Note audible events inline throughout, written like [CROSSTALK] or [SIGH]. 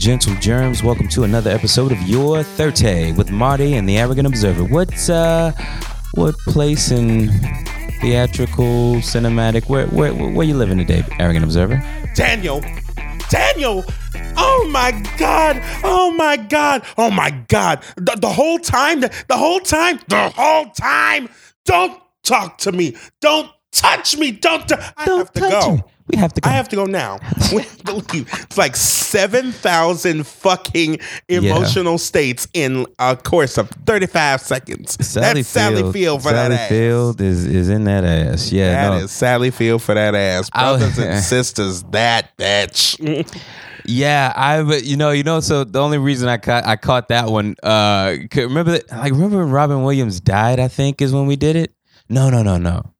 Greetings, ladies and gentle germs. Welcome to another episode of Your Thirte with Marty and the Arrogant Observer. What's uh, what place in theatrical, cinematic? Where where where you living today, Arrogant Observer? Daniel, Daniel. Oh my God! Oh my God! Oh my God! The, the whole time, the, the whole time, the whole time. Don't talk to me. Don't touch me. Don't. T- I Don't have to touch go. me. We have to go. I have to go now. [LAUGHS] We have to leave. It's like seven thousand fucking emotional states in a course of thirty-five seconds. That's Sally Field for Sally that ass. Sally Field is is in that ass. Yeah, That no. is Sally Field for that ass. Brothers and [LAUGHS] sisters, that bitch. Yeah, I but you know you know so the only reason I caught I caught that one uh remember that- like remember when Robin Williams died I think is when we did it. No no no no.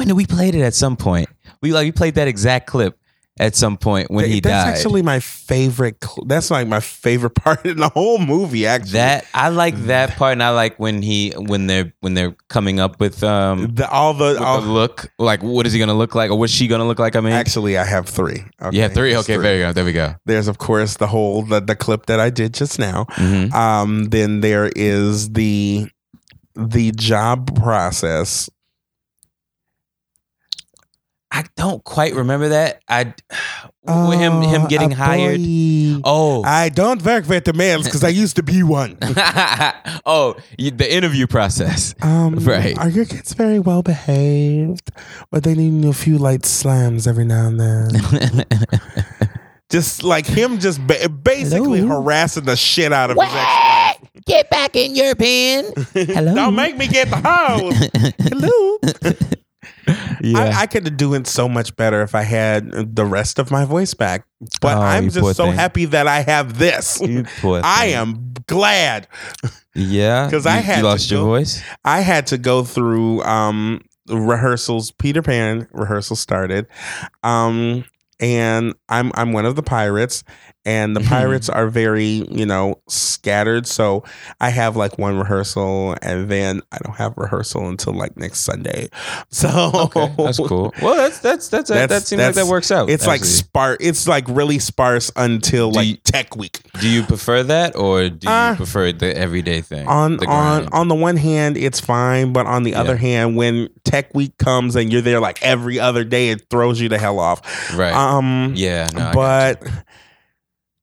When we played it at some point? We like we played that exact clip at some point when he that's died. actually my favorite. Cl- that's like my favorite [LAUGHS] part in the whole movie. Actually, that I like that part and I like when he when they're when they're coming up with um the, all the, all, the look like what is he gonna look like or what's she gonna look like? I mean, actually, I have three. Okay, have three. Okay, there you go. There we go. There's of course the whole the, the clip that I did just now. Mhm. Um, then there is the the job process. I don't quite remember that. I [SIGHS] with him him Oh, getting a hired. boy. Oh, I don't work with the males because I used to be one. [LAUGHS] oh, you- the interview process. Um, Right. Are your kids very well behaved, or they need a few light slams every now and then? [LAUGHS] just like him, just ba- basically Hello? harassing the shit out of his ex-wife. Get back in your pen. [LAUGHS] Hello. Don't make me get the hose. Hello. Yeah. I, I could do it so much better if I had the rest of my voice back, but Oh, I'm just so thing. happy that I have this. [LAUGHS] I am glad. Yeah, [LAUGHS] because I had you to lost your go- voice. I had to go through um rehearsals. Peter Pan rehearsal started, um, and I'm I'm one of the pirates, and the pirates are very you know scattered. So I have like one rehearsal, and then I don't have rehearsal until like next Sunday. [LAUGHS] So Okay, that's cool. Well, that's that's that's, That's- that seems like that works out. It's like sparse. It's like really sparse until Do like you- Tech Week. Do you prefer that or do you Uh, prefer the everyday thing? on the on on the one hand it's fine but on the other hand when tech week comes and you're there like every other day it throws you the hell off right. um yeah. No, I but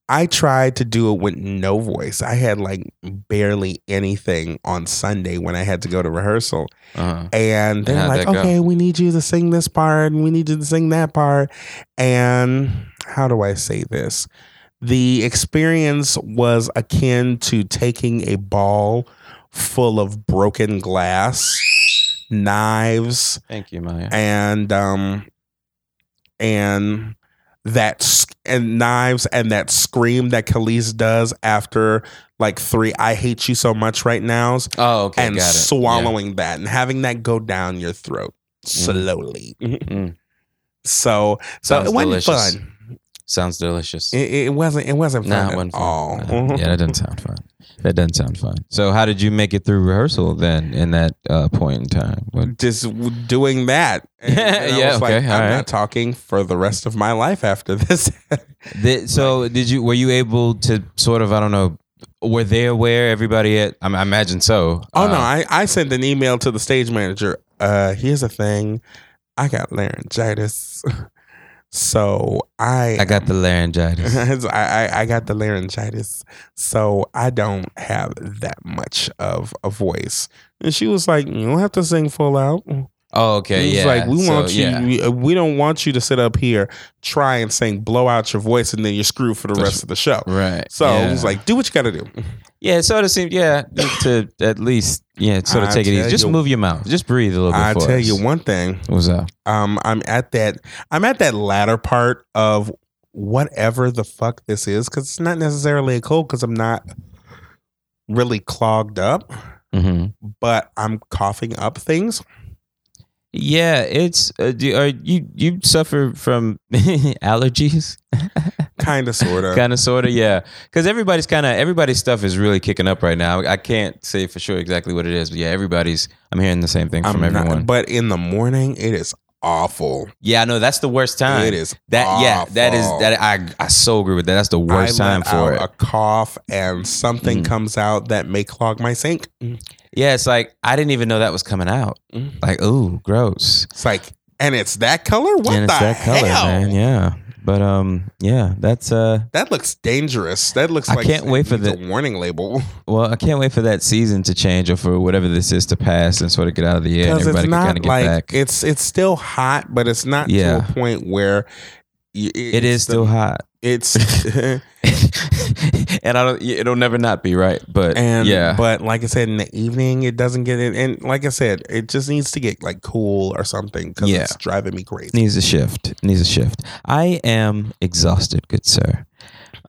I tried to do it with no voice. I had like barely anything on Sunday when I had to go to rehearsal. Uh-huh. And they're how'd like, that go? okay, we need you to sing this part and we need you to sing that part. And how do I say this? The experience was akin to taking a ball full of broken glass, knives, Thank you, Maya. and um and that and knives and that scream that Khalees does after like three I hate you so much right now's Oh, okay. and got it. swallowing that and having that go down your throat slowly. Mm. So so Sounds it wasn't delicious. fun. Sounds delicious. It, it wasn't it wasn't Nah, fun it at wasn't fun. all. Nah. Yeah, that doesn't sound fun. That doesn't sound fun. So, how did you make it through rehearsal then? In that uh, point in time, What- just doing that. [LAUGHS] And I Yeah, was like, okay, I'm right. not talking for the rest of my life after this. [LAUGHS] Did- so did you? Were you able to sort of? I don't know. Were they aware? Everybody at? I, I imagine so. Oh Uh, no, I, I sent an email to the stage manager. Uh here's a thing. I got laryngitis. [LAUGHS] So I I got the laryngitis. [LAUGHS] I, I I got the laryngitis. So I don't have that much of a voice. And she was like, You don't have to sing full out. Oh, okay. Was Yeah. like we So, want you yeah. we, uh, we don't want you to sit up here, try and sing, blow out your voice, and then you're screwed for the rest of the show. Right. So yeah. it was like, do what you gotta do. yeah, it sort of seemed, yeah, to at least, yeah, sort of I take it easy. Just you- move your mouth. Just breathe a little bit. I tell us. you one thing. What's up? um i'm at that i'm at that latter part of whatever the fuck this is because it's not necessarily a cold because i'm not really clogged up hmm but i'm coughing up things Yeah, it's. Uh, do, are you you suffer from [LAUGHS] allergies? [LAUGHS] kind of sort of kind of, sort of, yeah. Because everybody's kind of everybody's stuff is really kicking up right now. I can't say for sure exactly what it is, but yeah, everybody's. I'm hearing the same thing from I'm not- everyone. but in the morning it is awful. Yeah, I know that's the worst time. It is That yeah, that is that I I so agree with that. That's the worst I time for it. A cough and something Mm. comes out that may clog my sink. Yeah, it's like I didn't even know that was coming out. Mm. Like, ooh, gross. It's like, and it's that color. What and the it's that color, man. Yeah. But um, yeah, that's uh That looks dangerous. That looks I like can't wait for the- warning label [LAUGHS] well, I can't wait for that season to change or for whatever this is to pass and sort of get out of the air and everybody it's can kind of get like back. it's it's still hot, but it's not Yeah. to a point where y- it it's the- still hot. It's [LAUGHS] [LAUGHS] and I don't it'll never not be right. But and yeah. but like I said in the evening, it doesn't get it. And like I said, it just needs to get like cool or something because Yeah. it's driving me crazy. needs a shift. Needs a shift. I am exhausted, good sir.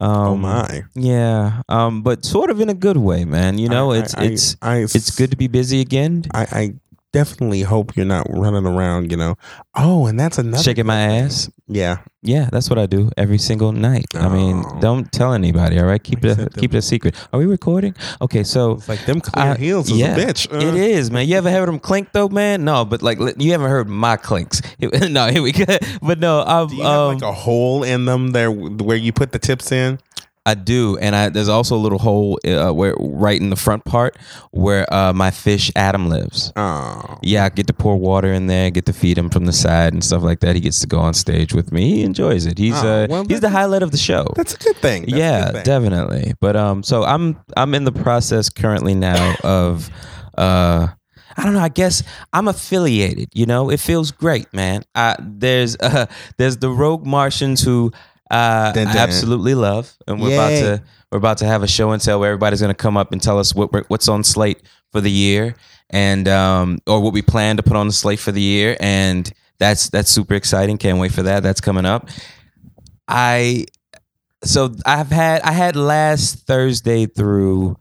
Um, oh my! Yeah. Um, but sort of in a good way, man. You know, I- it's I- it's I, it's good to be busy again. I, I definitely hope you're not running around. You know. Oh, and that's another Shaking my ass. Yeah. Yeah, that's what I do every single night. I mean, Oh. don't tell anybody, all right? Keep I it said keep it a secret. Are we recording? Okay, so It's like them clear I- heels is yeah, a bitch. Uh, It is, man. You ever heard them clink though, man? No, but like you haven't heard my clinks. [LAUGHS] no, here we go. But no, um, Do you have um, like a hole in them there where you put the tips in? I do, and I there's also a little hole uh, where right in the front part where uh, my fish Adam lives. Oh. Yeah, I get to pour water in there, get to feed him from the side and stuff like that. He gets to go on stage with me. He enjoys it. He's Oh, uh, well, he's the highlight of the show. That's a good thing. That's yeah, good thing. definitely. But um, so I'm I'm in the process currently now [COUGHS] of uh. I don't know. I guess I'm affiliated. You know, it feels great, man. Uh, there's uh, [LAUGHS] there's the Rogue Martians who uh, Dun, I absolutely love, and we're Yay. about to we're about to have a show and tell where everybody's going to come up and tell us what we're- what's on slate for the year, and um, or what we plan to put on the slate for the year, and that's that's super exciting. Can't wait for that. That's coming up. I so I've had I had last Thursday through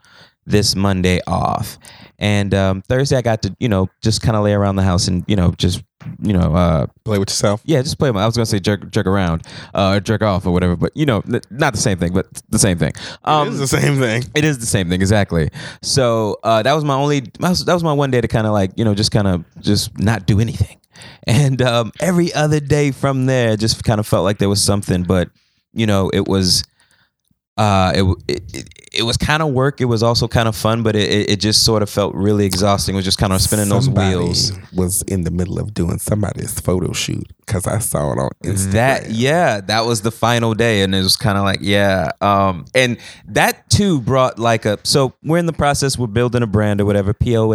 this Monday off, and um, Thursday I got to you know just kind of lay around the house and you know just you know uh, Play with yourself. yeah just play. I was gonna say jerk jerk around, uh, jerk off or whatever, but you know not the same thing, but the same thing. Um, it is the same thing. it is the same thing, exactly. So uh, that was my only. That was, that was my one day to kind of like you know just kind of just not do anything, [LAUGHS] and um, every other day from there just kind of felt like there was something, but you know it was. Uh, it, it, it, it was kind of work. It was also kind of fun, but it, it, just sort of felt really exhausting. It was just kind of spinning those wheels. Was in the middle of doing somebody's photo shoot because I saw it on Instagram. That yeah, that was the final day, and it was kind of like yeah, um, and that too brought like a. So we're in the process. We're building a brand or whatever. Poh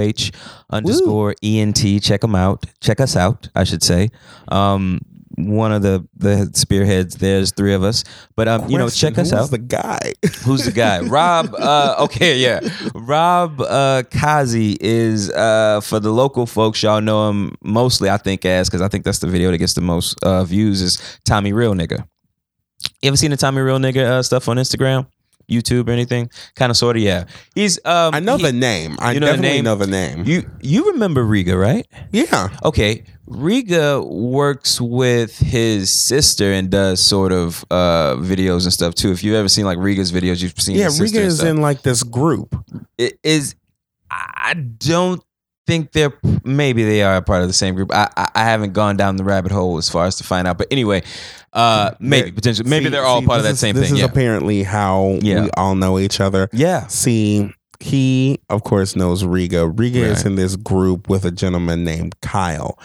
underscore ent. Check them out. Check us out. I should say. Um, one of the the spearheads. There's three of us, but um, you know, check us who's out. The guy. [LAUGHS] Who's the guy? Rob. Uh, okay, yeah. Rob uh, Kazi is uh, for the local folks. Y'all know him mostly, I think, as because I think that's the video that gets the most uh, views. Is Tommy Real Nigga. You ever seen the Tommy Real Nigga uh, stuff on Instagram, YouTube, or anything? Kind of, sort of, yeah. He's. Um, I know he- the name. I you know the definitely name? know the name. You you remember Riga, right? yeah. Okay, Riga works with his sister and does sort of uh, videos and stuff too. If you've ever seen like Riga's videos, you've seen Yeah, Riga is in like this group. it is I don't think they're maybe they are a part of the same group. I I, I haven't gone down the rabbit hole as far as to find out. But anyway, uh maybe Yeah, potentially maybe See- they're all see, part of this that is- same this thing. is Yeah. apparently how Yeah. we all know each other. yeah. See, he of course knows Riga. Riga is in this group with a gentleman named Kyle.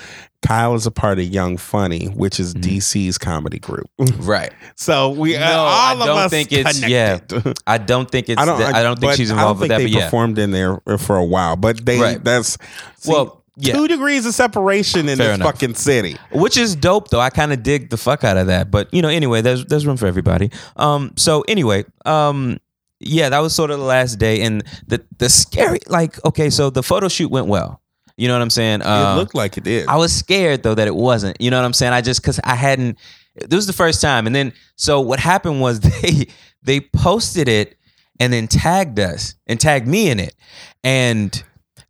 Kyle is a part of Young Funny, which is Mhm. DC's comedy group. [LAUGHS] Right. So we No, all I of don't us think it's- yeah. I don't think it's I don't. I, don't think she's I involved with that, think but they yeah. performed in there for a while. But they Right. that's see, Well, yeah. two degrees of separation in Fair this enough. fucking city. Which is dope though. I kind of dig the fuck out of that. But you know, anyway, there's there's room for everybody. Um so anyway, um yeah, that was sort of the last day and the the scary like okay, so the photo shoot went well. You know what I'm saying? Uh, it looked like it did. I was scared though that it wasn't. You know what I'm saying? I just cuz I hadn't this was the first time and then so what happened was [LAUGHS] they they posted it and then tagged us and tagged me in it. And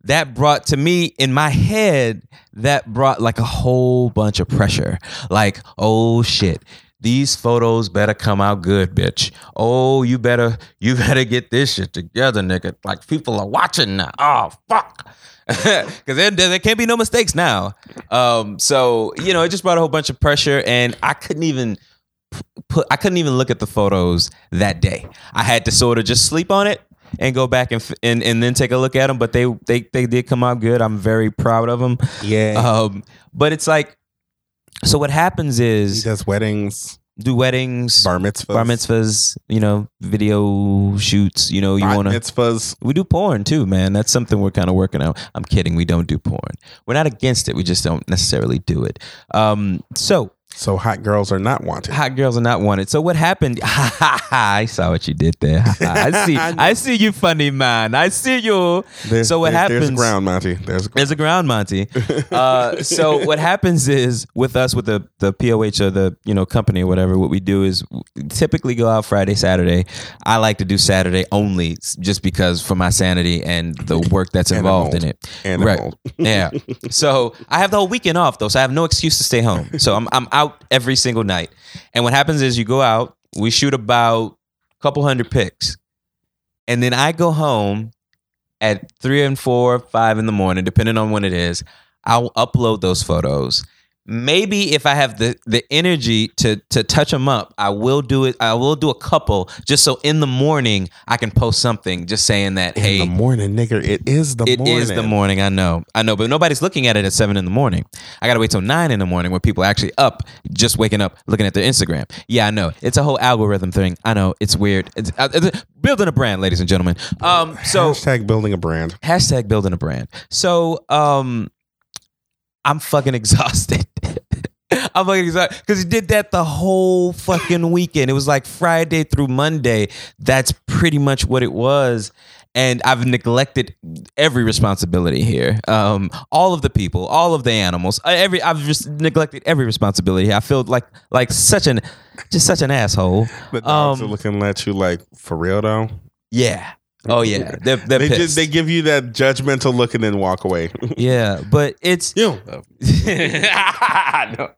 that brought to me in my head that brought like a whole bunch of pressure. Like, oh shit. These photos better come out good, bitch. Oh, you better you better get this shit together, nigga. Like people are watching now. Oh fuck. [LAUGHS] Because there, there can't be no mistakes now. Um, so you know, it just brought a whole bunch of pressure, and I couldn't even put. I couldn't even look at the photos that day. I had to sort of just sleep on it and go back and and, and then take a look at them. But they they they did come out good. I'm very proud of them. Yeah. Um, but it's like, so what happens is he does weddings, do weddings, bar mitzvahs, bar mitzvahs, you know, video shoots. You know, you want to. mitzvahs. We do porn too, man. That's something we're kind of working on. I'm kidding. We don't do porn. We're not against it. We just don't necessarily do it. Um, so So hot girls are not wanted. hot girls are not wanted. So what happened? [LAUGHS] I saw what you did there. [LAUGHS] I see. I see you, funny man. I see you. There's- so what there- There's a ground, Monty. There's ground. There's a ground, Monty. [LAUGHS] Uh, so what happens is with us, with the the POH or the you know company or whatever, what we do is typically go out Friday, Saturday. I like to do Saturday only, just because for my sanity and the work that's involved in it. And right. Yeah. So I have the whole weekend off though, so I have no excuse to stay home. So I'm I'm out every single night. And what happens is you go out, we shoot about a couple hundred pics, and then I go home at three and four, five in the morning, depending on when it is. I'll upload those photos. Maybe if I have the the energy to to touch them up, I will do it. I will do a couple just so in the morning I can post something just saying that hey, the morning, nigga. It is the morning. it is morning. the morning. I know. I know, but nobody's looking at it at seven in the morning. I gotta wait till nine in the morning when people are actually up, just waking up, looking at their Instagram. Yeah, I know. It's a whole algorithm thing. I know. It's weird. It's, uh, it's building a brand, ladies and gentlemen. Um, so Hashtag building a brand. hashtag building a brand. So um, I'm fucking exhausted. [LAUGHS] I'm fucking exhausted because he did that the whole fucking weekend. It was like Friday through Monday. That's pretty much what it was. And I've neglected every responsibility here. Um, all of the people, all of the animals, uh, every I've just neglected every responsibility. I feel like like such an just such an asshole. But dogs Um, are looking at you like, for real though? Yeah. Oh yeah. They're they're They pissed. just they give you that judgmental look and then walk away. [LAUGHS] yeah, but it's you. [LAUGHS] no.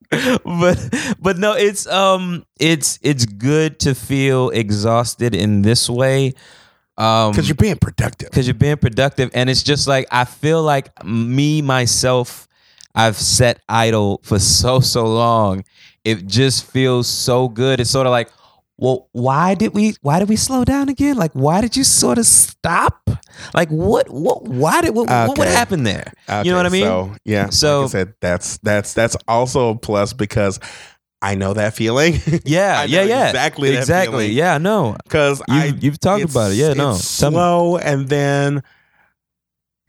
but but no it's um it's it's good to feel exhausted in this way um Because you're being productive. because you're being productive and it's just like i feel like me myself i've sat idle for so so long it just feels so good it's sort of like well why did we why did we slow down again like why did you sort of stop like what what why did what, what would happen there you know what i mean So yeah. So- like I said, that's that's that's also a plus because I know that feeling. [LAUGHS] yeah I yeah know yeah exactly that exactly feeling. yeah no Because You've, I you've talked about it. Yeah, no. slow and then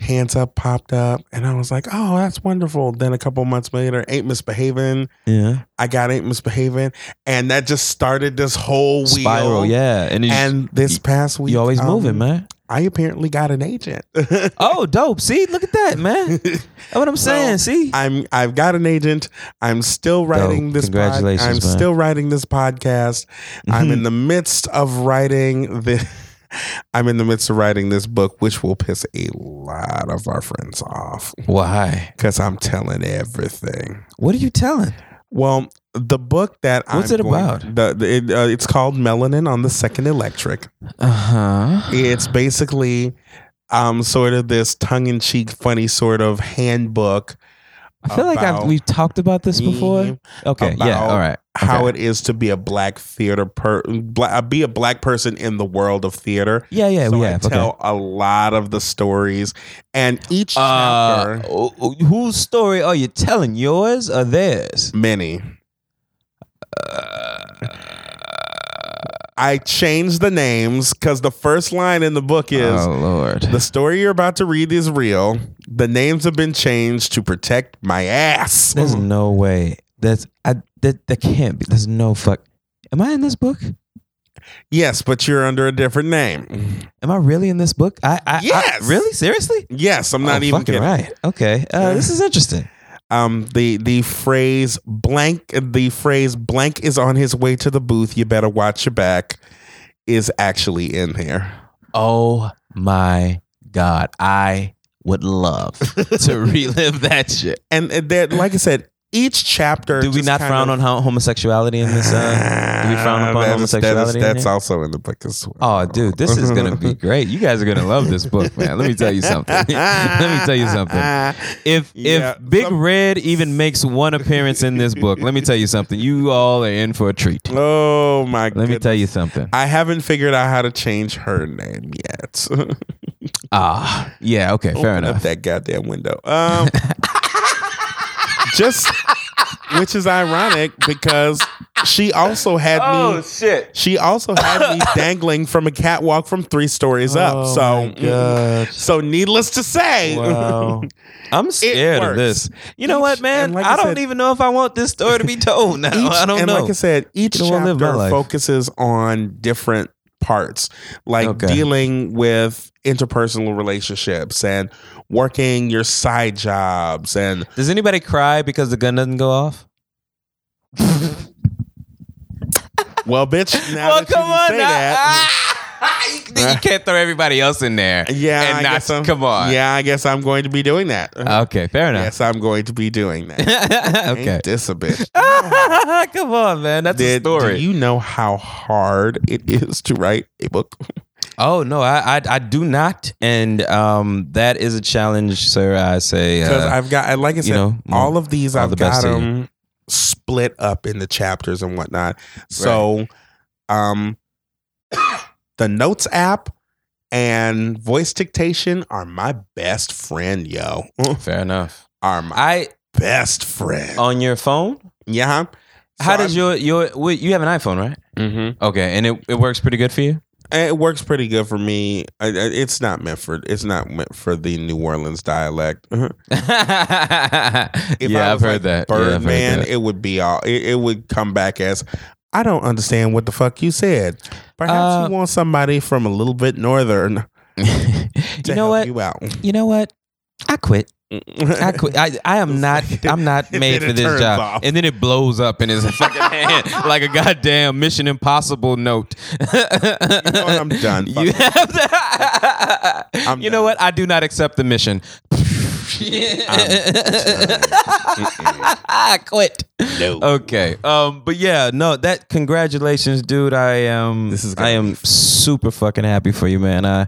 hands up popped up and I was like, oh, that's wonderful. Then a couple months later, ain't misbehaving. Yeah. I got ain't misbehaving, and that just started this whole wheel. Spiral. Yeah. And, And this past week, you always um, moving, man. I apparently got an agent. [LAUGHS] Oh, dope. See, look at that, man. That's what I'm saying. So, See. I'm I've got an agent. I'm still writing this. pod- Congratulations, I'm man. still writing this podcast. I'm Mhm. in [LAUGHS] the midst of writing the. I'm in the midst of writing this book, which will piss a lot of our friends off Why? because I'm telling everything. What are you telling? Well, the book that What's I'm it going- about? The, the- it, uh, it's called Melanin on the Second Electric. Uh huh. It's basically um, sort of this tongue-in-cheek, funny sort of handbook. I feel like I've, we've talked about this before. Okay. Yeah. All right. how Okay. it is to be a black theater per black, be a black person in the world of theater. Yeah. Yeah. so we I have. tell Okay. a lot of the stories, and each Uh, chapter, oh, oh, whose story are you telling? Yours or theirs? many. Uh, I changed the names because the first line in the book is oh Lord. the story you're about to read is real. The names have been changed to protect my ass. There's no way. That's I that that can't be. There's no fuck. Am I in this book? yes, but you're under a different name. Am I really in this book? I, I I- Yes. really seriously. Yes, I'm not oh, even fucking kidding. right. Okay, uh, this is interesting. um the the phrase blank the phrase blank is on his way to the booth you better watch your back is actually in here Oh my god, I would love to [LAUGHS] relive that shit. and that like i said each chapter. Do we not frown of- on ho- homosexuality in this? Uh, do we frown [LAUGHS] upon That homosexuality? That is, that's also in the book as well. Oh, dude, this is gonna be [LAUGHS] great. You guys are gonna love this book, man. Let me tell you something. Let me tell you something. If Yeah, if Big some- Red even makes one appearance in this book, let me tell you something. You all are in for a treat. Oh my! God. Let me tell you something. I haven't figured out how to change her name yet. Ah, yeah, okay, fair Open up enough. that goddamn window. Um, [LAUGHS] just which is ironic because she also had Oh, me. shit! She also had me [LAUGHS] dangling from a catwalk from three stories up. Oh, So, my God. so needless to say, Wow. [LAUGHS] I'm scared of this. You know Each- what, man? like I, I don't said- even know if I want this story to be told now. each, I don't and know. like I said, each You don't wanna live my chapter focuses on different parts, like Okay. dealing with interpersonal relationships and working your side jobs and Does anybody cry because the gun doesn't go off? well, bitch. Now well, come on say now. that, Ah, [LAUGHS] you, you can't throw everybody else in there. yeah, and I not- guess I'm, come on. Yeah, I guess I'm going to be doing that. Okay, fair enough. yes, I'm going to be doing that. [LAUGHS] okay. Ain't this a bitch? [LAUGHS] come on, man. That's a story. do you know how hard it is to write a book? oh no, I, I I do not, and um, that is a challenge, sir. I say. because Uh, I've got, like I said, know, all of these all I've the got them split up into chapters and whatnot. So, um, the Notes app and voice dictation are my best friend, yo. [LAUGHS] fair enough. Are my I best friend. on your phone. yeah. How does your your wait, you have an iPhone, right? Mm-hmm. Okay, and it, it works pretty good for you. It works pretty good for me. It's not meant for. It's not meant for the New Orleans dialect. [LAUGHS] [LAUGHS] Yeah, I've heard like that. Yeah, I've heard Birdman, that. it would be all. It, it would come back as, I don't understand what the fuck you said. Perhaps Uh, you want somebody from a little bit northern [LAUGHS] to you know help what? you out. You know what? I quit. I [LAUGHS] quit. I, I am not. [LAUGHS] I'm not made for this job. off. And then it blows up in his fucking hand like a goddamn Mission Impossible note. you know what? I'm done. You, have to- I'm you know what? I do not accept the mission. I [LAUGHS] [LAUGHS] quit. No. Okay. Um. But yeah. No. That. Congratulations, dude. I am. This is I am super fucking happy for you, man. Uh,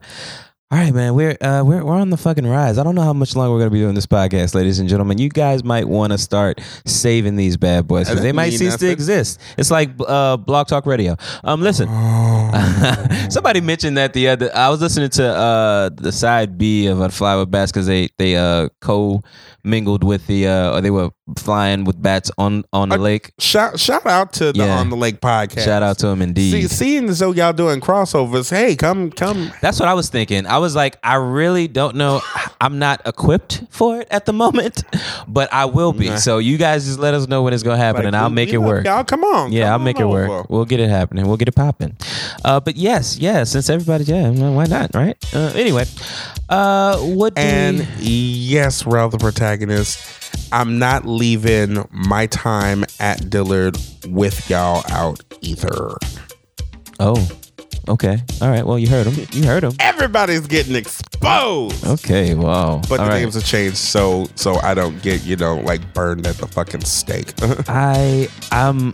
all right, man. We're uh we're we're on the fucking rise. I don't know how much longer we're gonna be doing this podcast, ladies and gentlemen. You guys might want to start saving these bad boys because they might mean, cease to exist. It's like uh Blog Talk Radio. Um. Listen. [LAUGHS] Somebody mentioned that the other. I was listening to uh the side B of a Fly with Bats because they they uh co mingled with the uh or they were flying with bats on on the Uh, lake. Shout shout out to the Yeah. On the Lake podcast. Shout out to them indeed. See, seeing as though y'all doing crossovers, hey, come come. That's what I was thinking. I was like, I really don't know. I'm not equipped for it at the moment, but I will be. Nah. So you guys just let us know when it's gonna happen, Like, and I'll make it work. Y'all, come on. Yeah, come I'll make it work. over. We'll get it happening. We'll get it popping. Uh, but yes, yeah. Since everybody, yeah, why not, right? Uh, anyway, uh, what And we, yes, Rel, the protagonist, I'm not leaving my time at Dillard with y'all out either. oh, okay, all right. Well, you heard him. You heard him. Everybody's getting exposed. Okay, wow. But all the right. names have changed so so I don't get, you know, like burned at the fucking stake. [LAUGHS] I I'm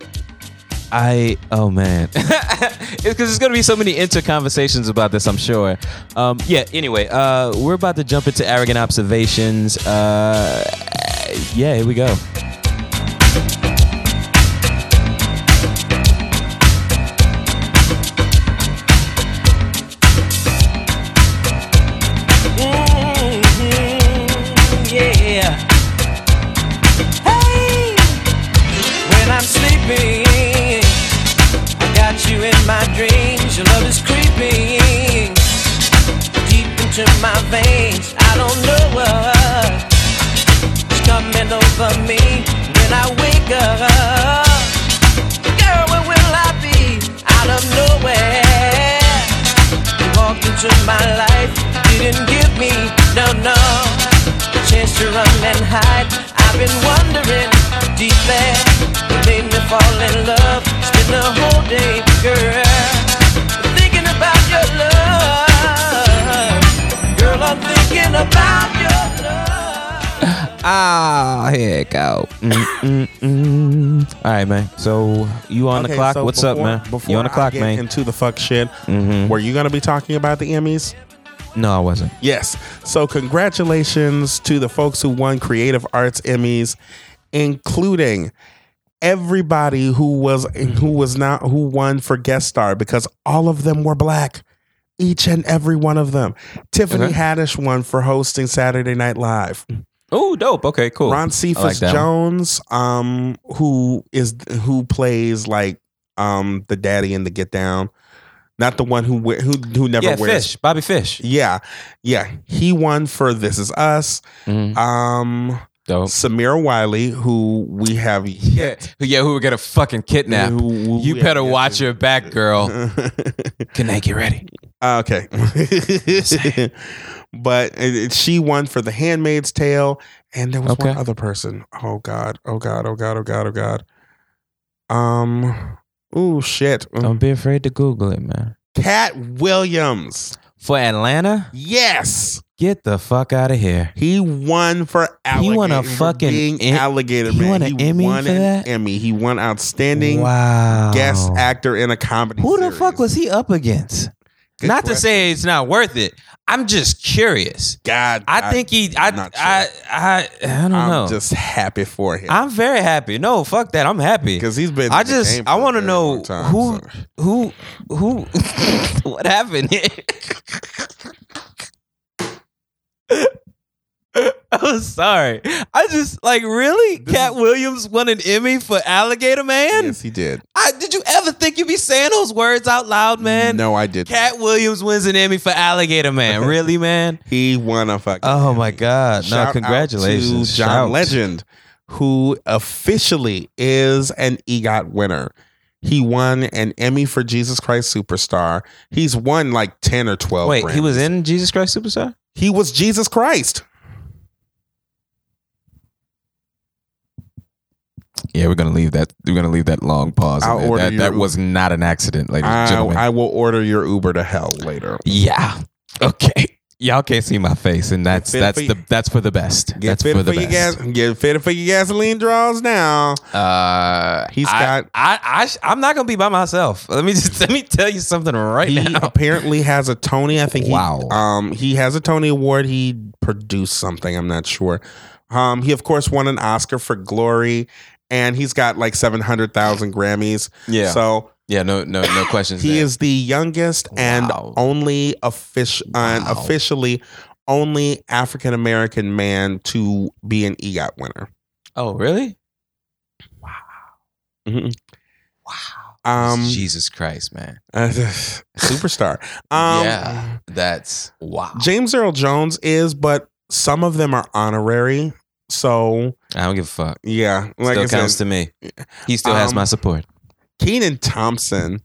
I oh man, [LAUGHS] it's because there's gonna be so many inter conversations about this. I'm sure. Um, yeah. Anyway, uh, we're about to jump into arrogant observations. Uh, yeah, here we go. Ah, here it go. Mm, mm, mm. All right, man. So you on the clock? so What's up, man? Before You on the I clock, get man? Into the fuck shit. hmm Were you gonna be talking about the Emmys? No, I wasn't. Yes. So congratulations to the folks who won Creative Arts Emmys, including everybody who was who was not who won for guest star because all of them were black. Each and every one of them. Tiffany Okay. Haddish won for hosting Saturday Night Live. Oh, dope. Okay, cool. Ron I like Cephas. Jones, um, who is who plays like um the daddy in the Get Down, not the one who who who never yeah, wears. Fish. Bobby Fish. Yeah, yeah, he won for This Is Us. Mhm. Um, Dope. Samira Wiley, who we have Yeah, [LAUGHS] yeah. Who were gonna fucking kidnap? who- who You better watch your back, girl. [LAUGHS] Can they get ready? okay, [LAUGHS] but it- she won for The Handmaid's Tale, and there was one other person. Oh God! Oh God! Oh God! Oh God! Oh God! Um. Oh shit! Don't be afraid to Google it, man. Katt Williams. For Atlanta, Yes, get the fuck out of here. he won for alligator. He won a fucking em- alligator he man. won an Emmy won for an that? Emmy. He won outstanding Wow. guest actor in a comedy. Who the fuck was he up against? Good not to say it's not worth it. I'm just curious. God? I, think he. I. sure. I. I. I don't I'm know. just happy for him I'm very happy. No, fuck that. I'm happy. because he's been. I just. I want to know time, who. so. Who. Who. [LAUGHS] what happened? [LAUGHS] [LAUGHS] I'm sorry. I just like really. This Katt is- Williams won an Emmy for Alligator Man. Yes, he did. I, did you ever think you'd be saying those words out loud, man? No, I did. Katt Williams wins an Emmy for Alligator Man. [LAUGHS] Really, man? He won a fucking. Oh my God! Shout no, congratulations, to John Shout. Legend, who officially is an EGOT winner. He won an Emmy for Jesus Christ Superstar. He's won like ten or twelve. Wait, he was in Jesus Christ Superstar. He was Jesus Christ. Yeah, we're gonna leave that. We're gonna leave that long pause. I'll order That, that was not an accident, ladies and gentlemen. I will order your Uber to hell later. yeah. Okay. Y'all can't see my face, and that's that's for the that's for the best. Get that's fitted for for, your best. gas. Get fitted for your gasoline draws now. Uh, He's I, got- I, I, sh- I'm not gonna be by myself. Let me just [LAUGHS] let me tell you something right He now. apparently has a Tony. I think. He, Wow. Um, he has a Tony Award. He produced something. I'm not sure. Um, he of course won an Oscar for Glory, and he's got like seven hundred thousand Grammys. Yeah. So yeah. No. No. No [COUGHS] questions. he there. is the youngest and Wow. only official and Wow. officially only African American man to be an EGOT winner. Oh, really? Mhm. Wow. Um, Jesus Christ, man. [LAUGHS] superstar. Um, yeah. That's wow. James Earl Jones is, but some of them are honorary. So I don't give a fuck. yeah, like still I counts said, to me. He still has Um, my support. Kenan Thompson.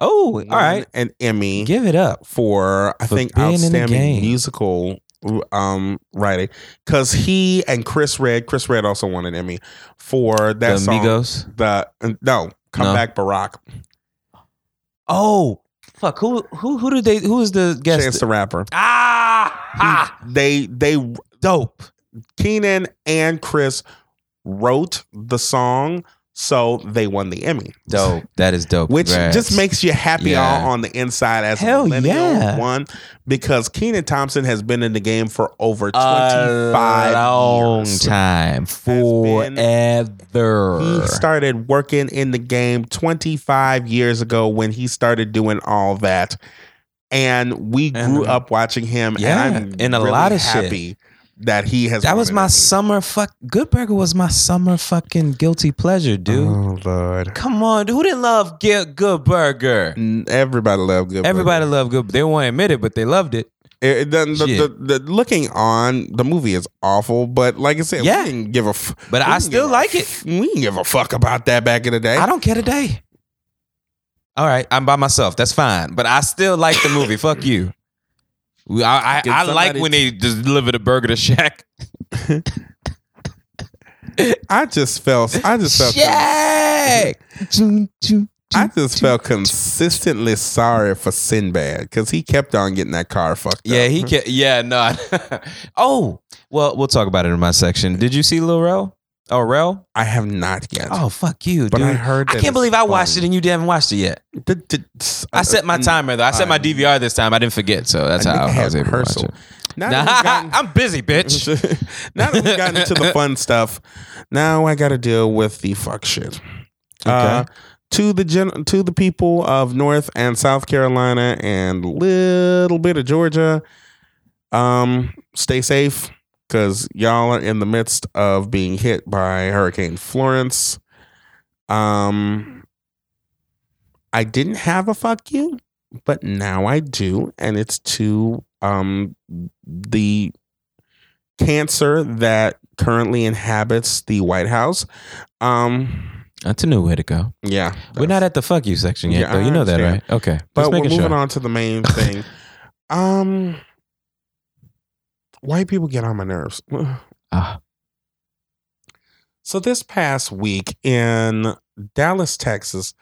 Oh, all right. an Emmy Give it up. for I For think being in the outstanding musical um writing because he and Chris Redd. Chris Redd also won an Emmy for that the song. Migos. The no, come No. back, Barack. Oh, fuck. Who who who did they? Who is the guest? Chance the Rapper. ah, ah, They they dope. Keenan and Chris wrote the song, so they won the Emmy. Dope. That is dope. Which Congrats. just makes you happy Yeah. all on the inside as Hell a millennial yeah. one because Kenan Thompson has been in the game for over a 25 long years. time. been- Forever. He started working in the game 25 years ago when he started doing all that. And we grew And- up watching him. Yeah, and I'm in a really lot of shit. That he has. that was my summer fuck. Good Burger was my summer fucking guilty pleasure, dude. Oh Lord! Come on, who didn't love Good, Good Burger? Everybody loved Good. Everybody Burger. loved Good. They won't admit it, but they loved it. It, doesn't- the, the, the looking on the movie is awful, but like I said, Yeah. we didn't give a. F- But I still like it. f- We didn't give a fuck about that back in the day. I don't care today. All right, I'm by myself. That's fine. But I still like the movie. Fuck you. We- I, I, Can I like somebody- when they just deliver the burger to Shaq. [LAUGHS] I just felt. I just felt. Shaq. Choo, choo, I just felt consistently sorry for Sinbad because he kept on getting that car fucked Yeah, up. he can. Yeah, no. [LAUGHS] oh, well, we'll talk about it in my section. Did you see Lil Rel? Oh, Rel? I have not yet. Oh, fuck you, but dude. I heard. I that can't it's believe I watched fun. it and you haven't watched it yet. D- d- I set my uh, timer though. I set my DVR this time. I didn't forget, so that's I how I I was able to watch it. Now that gotten- [LAUGHS] I'm busy, bitch. [LAUGHS] now that we've gotten into the fun [LAUGHS] stuff, now I got to deal with the fuck shit. Uh, to the gen- to the people of North and South Carolina and little bit of Georgia, um, stay safe because y'all are in the midst of being hit by Hurricane Florence. Um, I didn't have a fuck you, but now I do, and it's to um the cancer that currently inhabits the White House. Um, That's a new way to go. yeah, We're not at the fuck you section yet, Yeah, though. You know that, right? Okay. but we're moving sure. on to the main thing. [LAUGHS] um, white people get on my nerves. [SIGHS] Ah, So this past week in Dallas, Texas,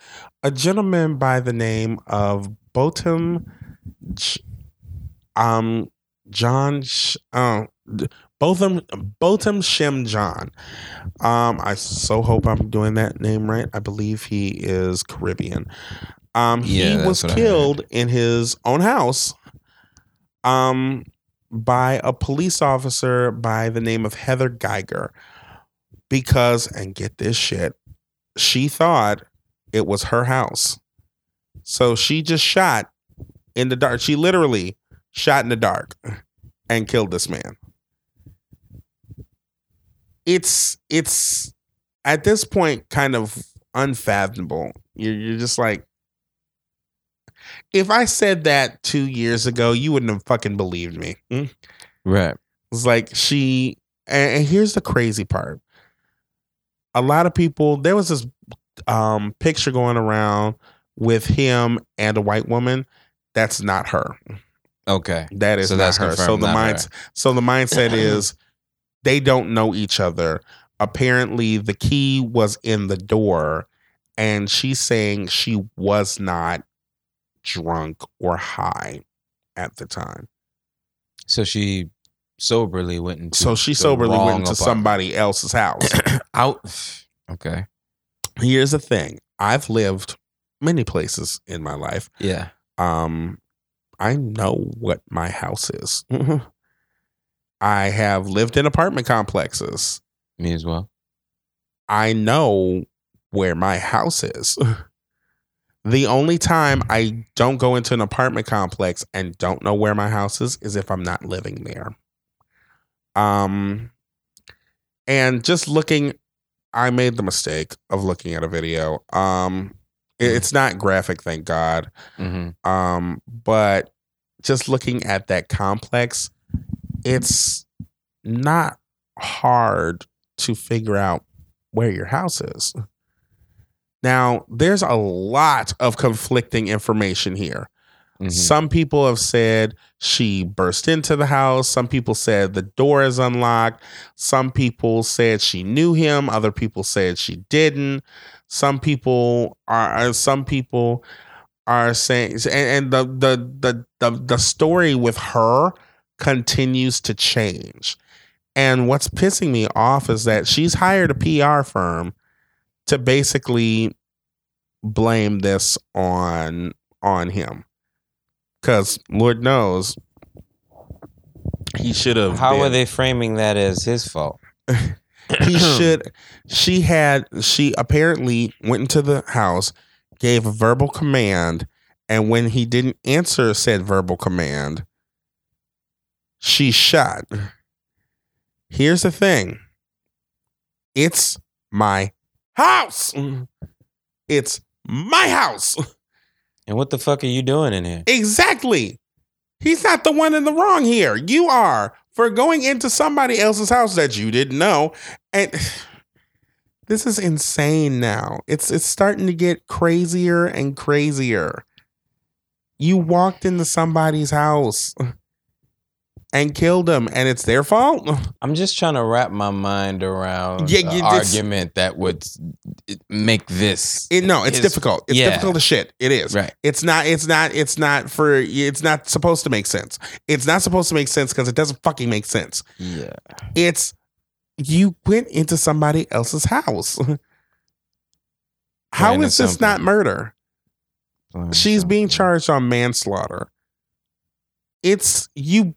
a gentleman by the name of Botham, J- um, John, Sh- uh, Botham, Botham Shem Jean. Um, I so hope I'm doing that name right. I believe he is Caribbean. Um, Yeah, he was killed in his own house. Um, by a police officer by the name of Heather Guyger because and get this shit she thought it was her house. So she just shot in the dark. She literally shot in the dark and killed this man. It's it's at this point kind of unfathomable. You're, you're just like if i said that two years ago you wouldn't have fucking believed me right. it's like she and, and here's the crazy part. A lot of people there was this um picture going around with him and a white woman. That's not her. Okay. That is So not that's her. So the not mind so the mindset [CLEARS THROAT] is they don't know each other. Apparently the key was in the door and she's saying she was not drunk or high at the time. So she soberly went into. So she soberly went into somebody else's house. [COUGHS] out. [SIGHS] Okay. Here's the thing. I've lived many places in my life. Yeah. Um I know what my house is. [LAUGHS] I have lived in apartment complexes. Me as well. I know where my house is. [LAUGHS] The only time I don't go into an apartment complex and don't know where my house is is if I'm not living there. Um and just looking I made the mistake of looking at a video. Um it's not graphic, thank God. hmm Um, but just looking at that complex, it's not hard to figure out where your house is. Now, there's a lot of conflicting information here. Mm-hmm. Some people have said she burst into the house. Some people said the door is unlocked. Some people said she knew him. Other people said she didn't. Some people are. are- Some people are saying, and, and the, the the the the story with her continues to change. And what's pissing me off is that she's hired a PR firm to basically blame this on on him because Lord knows he should have. How been- are they framing that as his fault? [COUGHS] He should. She had. She apparently went into the house, gave a verbal command, and when he didn't answer said verbal command, she shot. Here's the thing. It's my house. Mm-hmm. It's my house. And what the fuck are you doing in here? Exactly. He's not the one in the wrong here. You are for going into somebody else's house that you didn't know. And [SIGHS] this is insane now. It's it's starting to get crazier and crazier. You walked into somebody's house. [LAUGHS] and killed him, and it's their fault. [LAUGHS] I'm just trying to wrap my mind around Yeah, you- argument that would make this. It, no, it's his- difficult. It's yeah. difficult as shit. It is. Right. It's not. It's not. It's not for. It's not supposed to make sense. It's not supposed to make sense because it doesn't fucking make sense. Yeah. It's you went into somebody else's house. [LAUGHS] How is this not murder? She's being charged on manslaughter. It's you.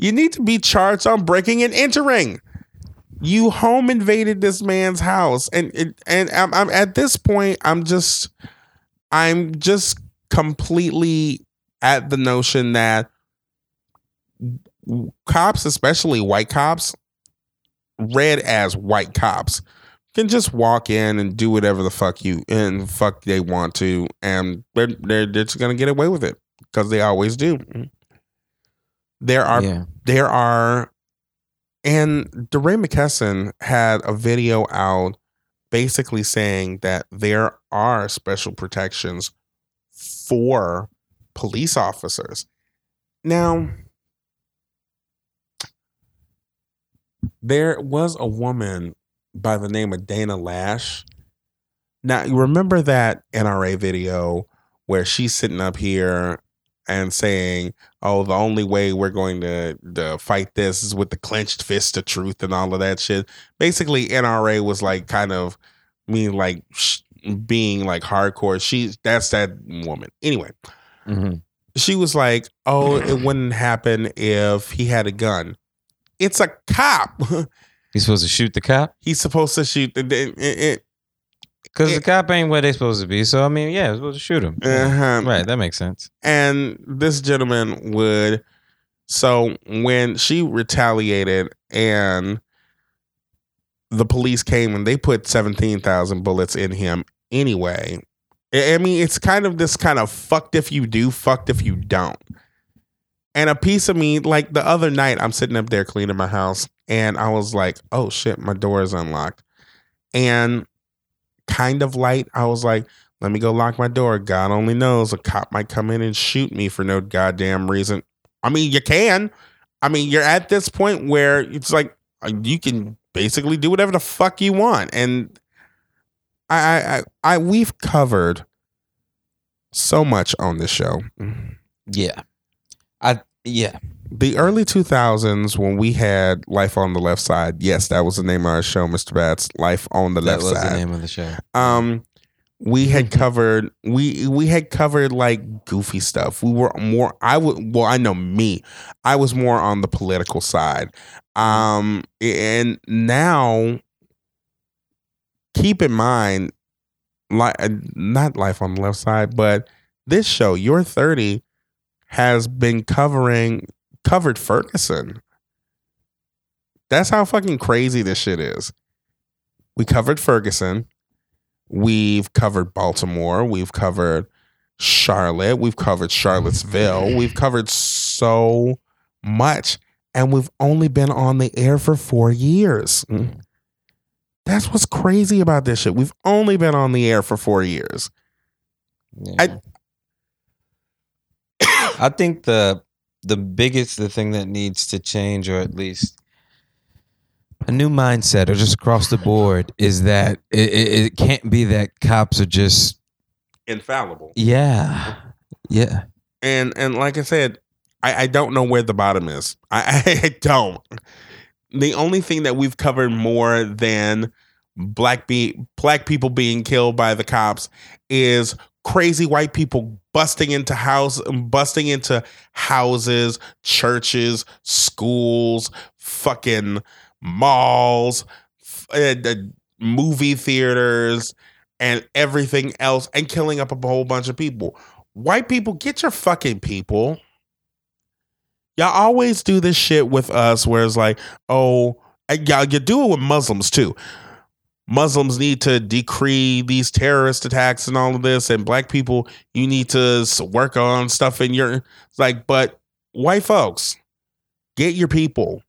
You need to be charged on breaking and entering. You home invaded this man's house, and and, and I'm, I'm at this point. I'm just, I'm just completely at the notion that cops, especially white cops, read as white cops, can just walk in and do whatever the fuck you and fuck they want to, and they're they're, they're just gonna get away with it because they always do. There are Yeah. there are and DeRay McKesson had a video out basically saying that there are special protections for police officers. Now there was a woman by the name of Dana Loesch. Now you remember that NRA video where she's sitting up here and saying, "Oh, the only way we're going to, to fight this is with the clenched fist of truth and all of that shit." Basically, NRA was like kind of me like sh- being like hardcore. She that's that woman. Anyway, Mhm. she was like, "Oh, it wouldn't happen if he had a gun." It's a cop. [LAUGHS] He's supposed to shoot the cop He's supposed to shoot the. It, it, because the cop ain't where they supposed to be. So I mean, yeah, supposed to shoot him. uh-huh. Right. That makes sense. and this gentleman would so when she retaliated and the police came and they put 17,000 bullets in him anyway I mean it's kind of this kind of fucked if you do fucked if you don't and a piece of me like the other night I'm sitting up there cleaning my house and I was like oh shit my door is unlocked and kind of light I was like let me go lock my door. God only knows a cop might come in and shoot me for no goddamn reason. I mean, you can. I mean, you're at this point where it's like uh, you can basically do whatever the fuck you want. And I, I, I, I we've covered so much on this show. Yeah. I yeah. The early 2000s, when we had Life on the Left Side, yes, that was the name of our show, Mr. Bats, Life on the That Left was Side. the name of the show. um we had [LAUGHS] covered we we had covered like goofy stuff we were more i would well i know me i was more on the political side um and now keep in mind like not life on the left side but this show your 30 has been covering covered ferguson that's how fucking crazy this shit is we covered ferguson We've covered Baltimore. We've covered Charlotte. We've covered Charlottesville. We've covered so much. And we've only been on the air for four years. Mm. That's what's crazy about this shit. We've only been on the air for four years. Yeah. I think the the biggest the thing that needs to change, or at least a new mindset, or just across the board, is that it, it, it can't be that cops are just Infallible. yeah, yeah, And and like I said, I, I don't know where the bottom is. I, [LAUGHS] I don't. The only thing that we've covered more than black be black people being killed by the cops is crazy white people busting into house busting into houses, churches, schools, fucking malls, uh, movie theaters, and everything else, and killing up a whole bunch of people. White people, get your fucking people. Y'all always do this shit with us where it's like, oh, y'all, you do it with Muslims too. Muslims need to decree these terrorist attacks and all of this, and black people, you need to work on stuff in your like, but white folks, get your people,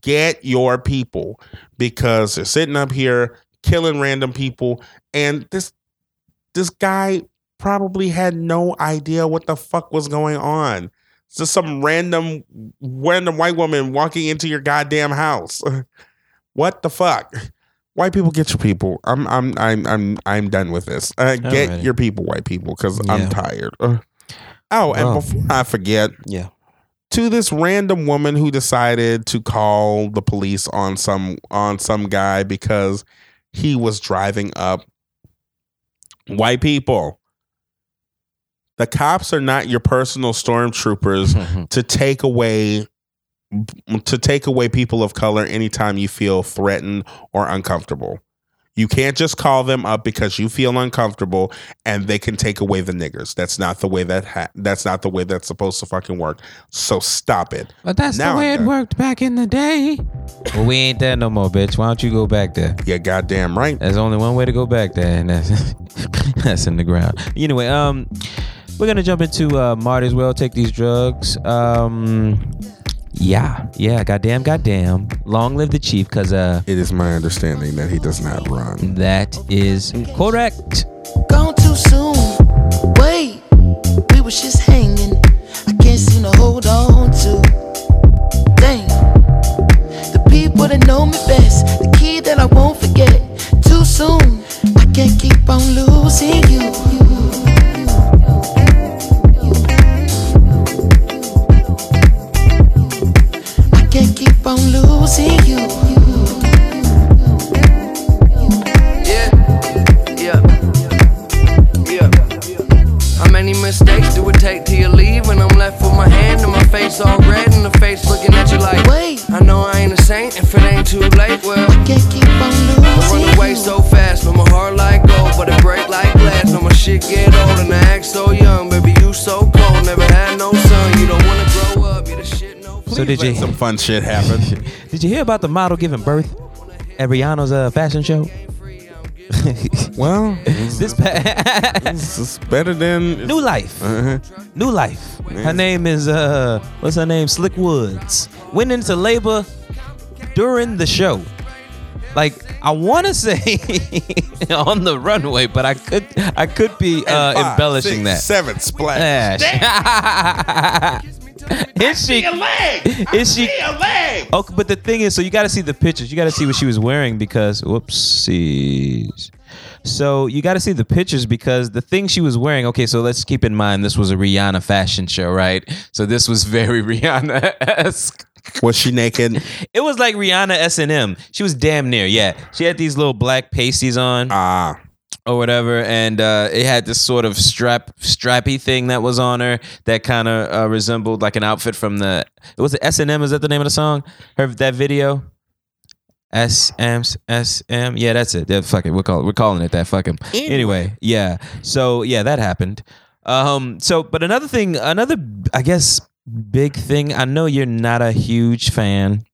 get your people, because they're sitting up here killing random people, and this this guy probably had no idea what the fuck was going on. It's just some random random white woman walking into your goddamn house. [LAUGHS] what the fuck? White people get your people. I'm I'm I'm I'm I'm done with this. Uh, get Alrighty. your people, white people, because Yeah. I'm tired. Oh, and Well. before I forget, Yeah. to this random woman who decided to call the police on some on some guy because he was driving up white people. The cops are not your personal stormtroopers [LAUGHS] to take away to take away people of color anytime you feel threatened or uncomfortable. You can't just call them up because you feel uncomfortable and they can take away the niggers. That's not the way that ha- that's not the way that's supposed to fucking work. So stop it. But that's Now the way it worked back in the day. Well, we ain't there no more, bitch. Why don't you go back there? Yeah, goddamn right. There's only one way to go back there, and that's [LAUGHS] that's in the ground. Anyway, um, we're gonna jump into uh, Might as well take these drugs. Um, yeah, yeah, goddamn, goddamn. Long live the chief, cause uh, It is my understanding that he does not run. that is correct. Gone too soon. Wait, we was just hanging. I can't seem to hold on to. Damn. The people that know me best, the key that I won't forget. Too soon. I can't keep on losing you. Keep on losing you. Yeah, yeah, yeah. How many mistakes do it take till you leave? I'm left with my hand and my face all red, and the face looking at you like, Wait. I know I ain't a saint if it ain't too late. So did you Some fun shit happen. [LAUGHS] did you hear about the model giving birth at Rihanna's uh, fashion show? [LAUGHS] well, This pa- [LAUGHS] better than new life. Uh-huh. New life. Her name is uh what's her name? Slick Woods. Went into labor during the show. Like I want to say on the runway, but I could I could be uh, Five, embellishing six, Seven splash. That. is she? [LAUGHS] Is she? Okay, but the thing is, so you got to see the pictures. You got to see what she was wearing because whoopsies. So you got to see the pictures because the thing she was wearing. Okay, so let's keep in mind this was a Rihanna fashion show, right? So this was very [LAUGHS] Rihanna esque. Was she naked? [LAUGHS] It was like Rihanna S and M. She was damn near. Yeah, she had these little black pasties on Ah, or whatever, and uh, it had this sort of strap strappy thing that was on her that kind of uh, resembled like an outfit from the. It was S and M. Is that the name of the song? Her that video. S M S M. Yeah, that's it. Yeah, fuck it. We're calling we're calling it that. Fuck him. Anyway, yeah. So yeah, that happened. Um. So, but another thing, another, I guess, big thing. I know you're not a huge fan,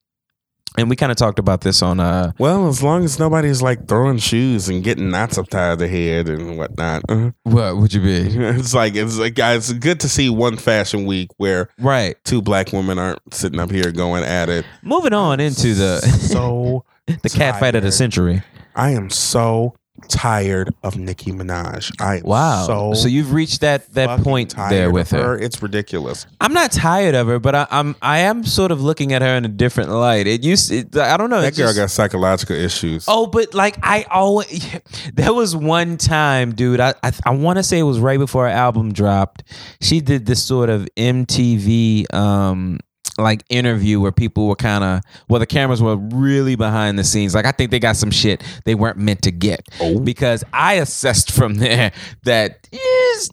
and we kind of talked about this on uh well, as long as nobody's like throwing shoes and getting knots up tied their head and whatnot. Uh, what would you be [LAUGHS] It's like it's like guys, it's good to see one fashion week where right? two black women aren't sitting up here going at it. Moving on into the So [LAUGHS] the cat fight of the century. I am so tired of Nicki Minaj. I am Wow. So, So, you've reached that that point there with her. It's ridiculous. I'm not tired of her, but I, I'm I am sort of looking at her in a different light. It used it, I don't know. That girl just- got psychological issues. Oh, but like I always, [LAUGHS] there was one time, dude. I I, I want to say it was right before her album dropped. She did this sort of MTV um like interview where people were kind of well the cameras were really behind the scenes. Like i think they got some shit they weren't meant to get. Oh. because i assessed from [LAUGHS] there that is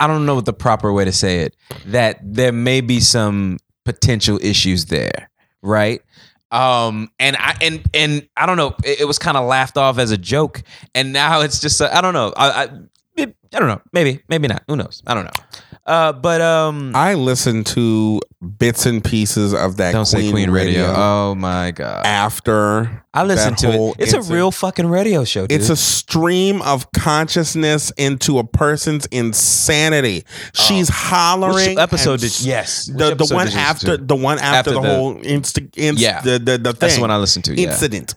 i don't know what the proper way to say it that there may be some potential issues there right? Um and i and and i don't know it, it was kind of laughed off as a joke. And now it's just I i don't know i i, I don't know maybe maybe not who knows i don't know uh but um I listened to bits and pieces of that don't Queen, say queen radio. radio, oh my god after i listened to it it's a incident. real fucking radio show dude. It's a stream of consciousness into a person's insanity. She's hollering. Oh. Which episode and did s- yes The, the one did you after listen to? the one after, After the, the- whole insta, inst, Yeah. the, the the thing. That's the one I listened to, yeah. Incident.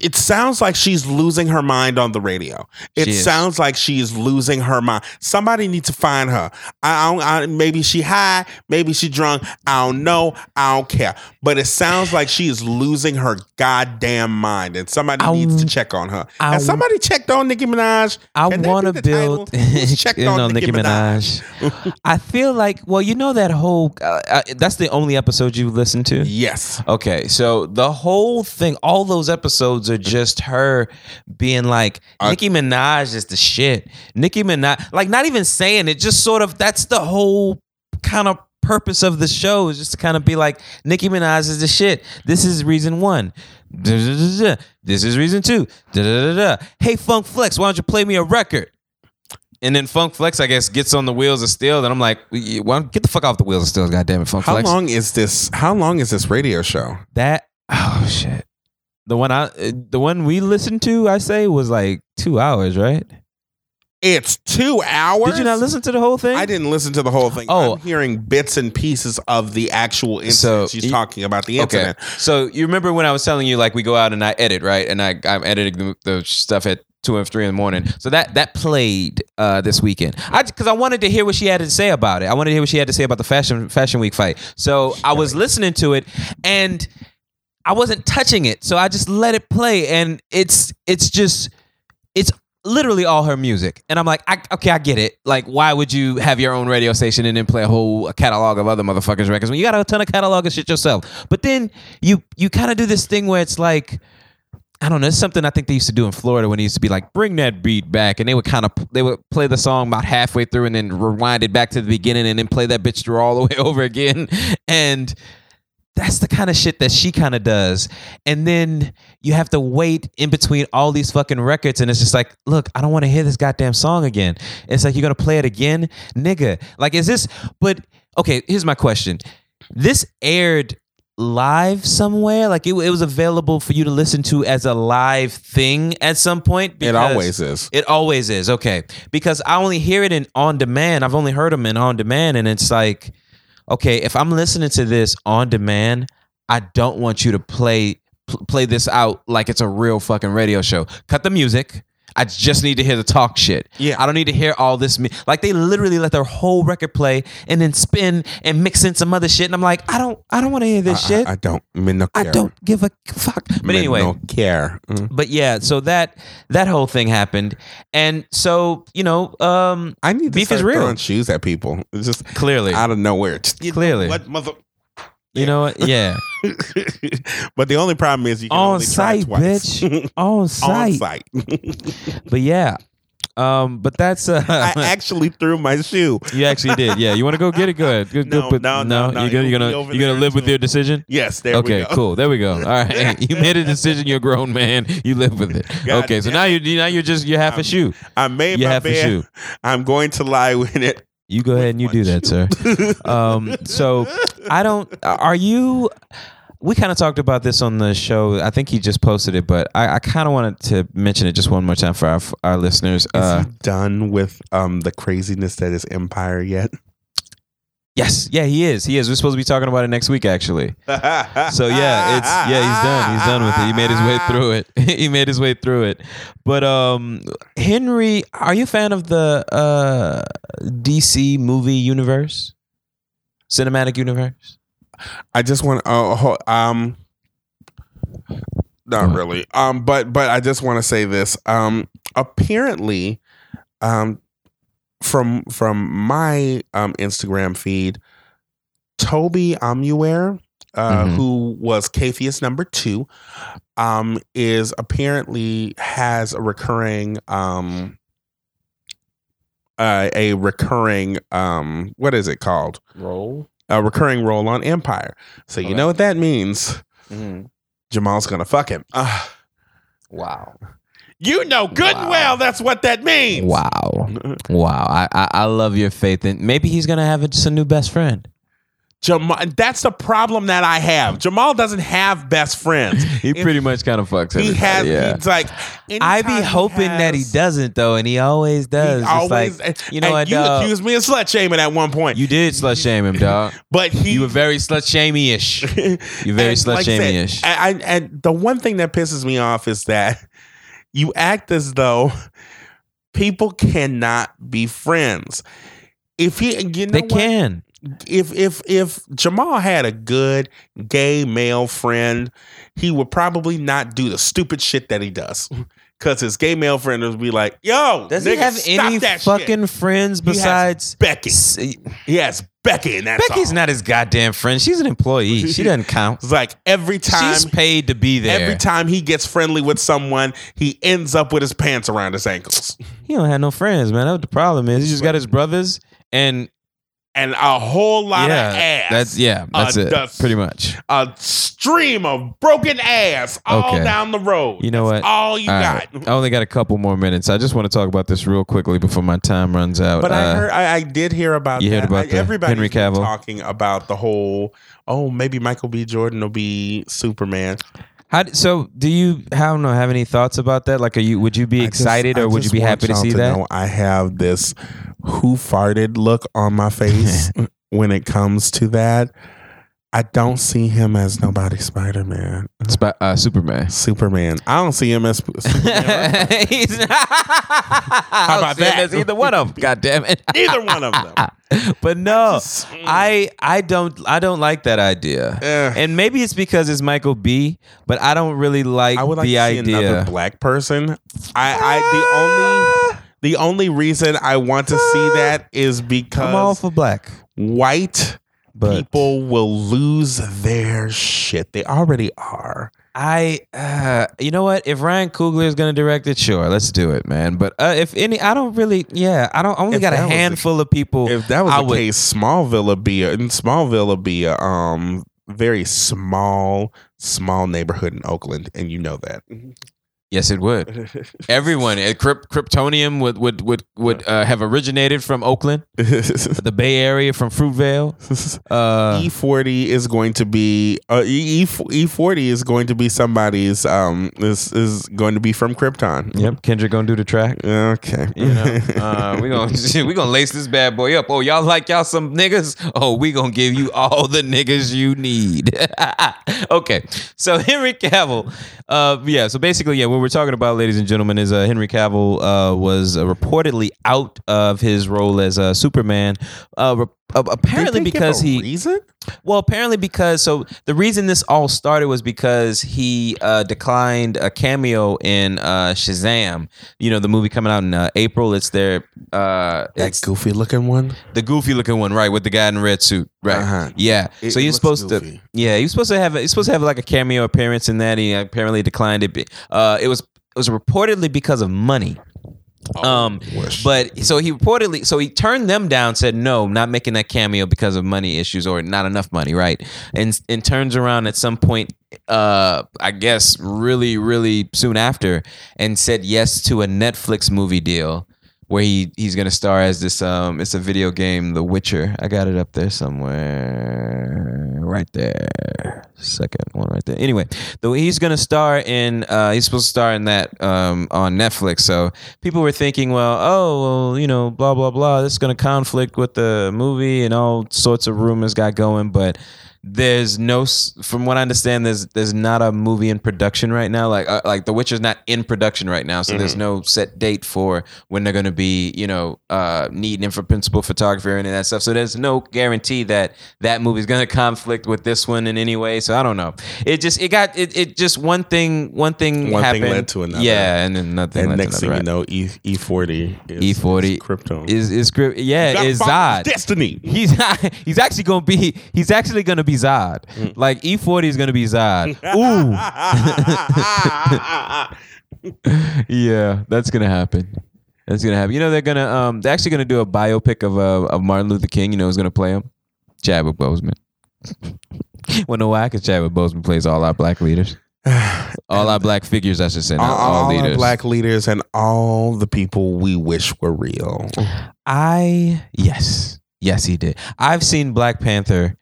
It sounds like she's losing her mind on the radio. It sounds like she is losing her mind. Somebody needs to find her. I, I, don't- I maybe she high, maybe she drunk. I don't know. I don't care. But it sounds like she is losing her goddamn mind, and somebody I needs to check on her. I Has somebody checked on Nicki Minaj? I want to be the title? build. [LAUGHS] Checked on know, Nicki Nicki Minaj. [LAUGHS] I feel like, well, you know that whole. Uh, uh, that's the only episode you listened to. Yes. Okay, so the whole thing, all those episodes are just her being like, Nicki Minaj is the shit. Nicki Minaj, like not even saying it, just sort of that's the whole kind of purpose of the show is just to kind of be like, Nicki Minaj is the shit. This is reason one. This is reason two. Hey, Funk Flex, why don't you play me a record? And then Funk Flex, I guess, gets on the wheels of steel. And I'm like, well, get the fuck off the wheels of steel, goddamn it, Funk How Flex. long is this? How long is this radio show? That oh shit. The one I uh, the one we listened to, I say, was like two hours, right? It's two hours. Did you not listen to the whole thing? I didn't listen to the whole thing. Oh. I'm hearing bits and pieces of the actual incident. So, She's talking about the Okay. incident. So you remember when I was telling you like we go out and I edit, right? And I I'm editing the, the stuff at two and three in the morning. So that that played uh, this weekend. I because I wanted to hear what she had to say about it. I wanted to hear what she had to say about the fashion fashion week fight. So I was listening to it and I wasn't touching it. So I just let it play and it's it's just it's literally all her music. And I'm like, I, okay, I get it. Like, why would you have your own radio station and then play a whole catalog of other motherfuckers' records when you got a ton of catalog of shit yourself? But then you you kind of do this thing where it's like. I don't know. It's something I think they used to do in Florida when it used to be like, bring that beat back, and they would kind of they would play the song about halfway through and then rewind it back to the beginning and then play that bitch through all the way [LAUGHS] over again. And that's the kind of shit that she kind of does. And then you have to wait in between all these fucking records, and it's just like, look, I don't want to hear this goddamn song again. It's like you're gonna play it again, nigga. Like, is this? But okay, here's my question. This aired live somewhere like it, it was available for you to listen to as a live thing at some point It always is. it always is okay because I only hear it in on demand. I've only heard them in on demand, and it's like, okay, if I'm listening to this on demand, I don't want you to play pl- play this out like it's a real fucking radio show. Cut the music. I just need to hear the talk shit. Yeah. I don't need to hear all this. Me- like they literally let their whole record play and then spin and mix in some other shit, and I'm like, I don't, I don't want to hear this I, shit. I, I don't. Me no I don't give a fuck. But Me anyway, no care. Mm. but yeah, so that that whole thing happened, and so you know, um, I need to Beef start is real. throwing shoes at people. It's just clearly, out of nowhere. Just, Clearly. what mother? you know what? Yeah, [LAUGHS] but the only problem is you can on only try site, twice. bitch, [LAUGHS] on site. on site. [LAUGHS] But yeah, um, but that's uh, I actually threw my shoe. you actually did. Yeah, you want to go get it? Good, good, No, good. But no, no, no, You're gonna, you're gonna, you're gonna live with your decision. Yes, there okay, we go. cool. There we go. All right, you made a decision. You're a grown man. You live with it. God okay, so now you now you're just you're half a shoe. I made You my have a shoe. I'm going to lie with it. You go ahead and you do that, sir. um, so I don't. Are you? We kind of talked about this on the show. I think he just posted it, but I, I kind of wanted to mention it just one more time for our, our listeners. Is Uh, he done with um the craziness that is Empire yet? yes, yeah, he is. He is. We're supposed to be talking about it next week, actually. So yeah, it's yeah, he's done. He's done with it. He made his way through it. [LAUGHS] he made his way through it. But um, Henry, are you a fan of the uh DC movie universe, cinematic universe? I just want uh, ho- um not really. Um but but I just want to say this. Um apparently um from from my um Instagram feed Toby Onwumere uh, Mhm. who was Capheus number two, um, is apparently has a recurring um uh, a recurring um what is it called? Roll. A recurring role on Empire. So you Okay. know what that means. Mm-hmm. Jamal's gonna fuck him. Ah, Wow. you know good and well that's what that means. Wow. [LAUGHS] Wow. I, I I love your faith, and maybe he's gonna have a, just a new best friend. Jamal. That's the problem that I have. Jamal doesn't have best friends. [LAUGHS] He If pretty much kind of fucks up. He has. yeah. He's like. I be anytime hoping that he doesn't though, and he always does. He It's always. like, you know and what, You dog? accused me of slut shaming at one point. You did slut shame him, dog. [LAUGHS] but he. You were very slut shamey ish. [LAUGHS] You very And slut like shamey ish. I, I, and the one thing that pisses me off is that you act as though people cannot be friends. If he, you know, They what? can. If if if Jamal had a good gay male friend, he would probably not do the stupid shit that he does. Mm-hmm. Cause his gay male friend would be like, "Yo, Does nigga, he have any fucking shit. friends besides Becky? S- He has Becky, and that's Becky's all. not his goddamn friend. She's an employee. She doesn't [LAUGHS] count. It's like every time She's paid to be there. Every time he gets friendly with someone, he ends up with his pants around his ankles. He don't have no friends, man. That's what the problem is. He just got his brothers and And a whole lot yeah, of ass. that's yeah, that's Uh, it. Pretty much. a stream of broken ass all Okay. down the road. You know That's what? All you All got. right. I only got a couple more minutes. I just want to talk about this real quickly before my time runs out. But I Uh, heard, I, I did hear about. you heard about I, the everybody's Henry Cavill? talking about the whole. Oh, maybe Michael B. Jordan will be Superman. How, so do you? I don't know. Have any thoughts about that? Like, are you? Would you be I just- excited or would you be happy to see that? know I have this who farted look on my face [LAUGHS] when it comes to that. I don't see him as nobody Spider Man. Sp- uh, Superman. Superman. I don't see him as Superman. [LAUGHS] He's not. How about that? Either one of them. [LAUGHS] God damn it. Either one of them. but no, just- I I don't I don't like that idea. Eh. And maybe it's because it's Michael B. But I don't really like I would like the to see idea. another black person. I, I the only the only reason I want to see that is because I'm all for black, white but people will lose their shit. They already are. I, uh, you know what? If Ryan Coogler is gonna direct it, sure, let's do it, man. But uh, if any, I don't really. Yeah, I don't. I only If got a the- handful of people. If that was I the would- case, Smallville would be a, in Smallville would be a um very small small neighborhood in Oakland, and you know that. Yes, it would. Everyone, uh, Kryp- Kryptonium would would would would uh, have originated from Oakland, [LAUGHS] the Bay Area from Fruitvale. Uh, E forty is going to be uh, E E forty is going to be somebody's um is is going to be from Krypton. yep, Kendrick gonna do the track. Okay. You know, [LAUGHS] uh, we gonna [LAUGHS] we gonna lace this bad boy up. Oh, y'all like y'all some niggas? Oh, we gonna give you all the niggas you need. okay, so Henry Cavill, uh, yeah. So basically, yeah, what we're talking about, ladies and gentlemen, is uh, Henry Cavill uh, was uh, reportedly out of his role as uh, Superman. Uh, re- uh, apparently, Did they give because he reason well, apparently because so the reason this all started was because he uh, declined a cameo in uh, Shazam. You know, the movie coming out in uh, April. It's their uh, that it's goofy looking one. the goofy looking one, right, with the guy in the red suit, right? Uh-huh. Yeah. It- so he's supposed goofy. to, yeah, he was supposed to have, he's supposed to have like a cameo appearance in that. He apparently declined it. Uh, it was it was reportedly because of money. Um, wish. but so he reportedly, so he turned them down, said no, not making that cameo because of money issues or not enough money, right? And and turns around at some point, uh, I guess really really soon after, and said yes to a Netflix movie deal where he he's gonna star as this um it's a video game The Witcher. I got it up there somewhere right there. Second one right there. Anyway, though he's gonna star in uh he's supposed to star in that um on Netflix. So people were thinking, well, oh well, you know, blah blah blah, this is gonna conflict with the movie and all sorts of rumors got going, but there's no from what I understand there's there's not a movie in production right now. Like uh, like The Witcher's not in production right now so there's no set date for when they're going to be you know uh needing him for principal photography or any of that stuff. So there's no guarantee that that movie's going to conflict with this one in any way. So I don't know. It just it got it, it just one thing one thing One thing happened. led to another. yeah and then nothing and next thing you know, E E forty E40 Krypton. is is script yeah is Zod. Destiny. He's [LAUGHS] he's actually gonna be he's actually gonna be Zod. Like E40 is gonna be Zod. [LAUGHS] Ooh, [LAUGHS] yeah, that's gonna happen. That's gonna happen. You know they're gonna um they're actually gonna do a biopic of uh, of Martin Luther King. You know who's gonna play him? Chadwick Boseman. [LAUGHS] well, no, why? Because Chadwick Boseman plays all our black leaders, [SIGHS] all our black figures. I should say, all, all, all our black leaders and all the people we wish were real. I yes, yes, he did. I've seen Black Panther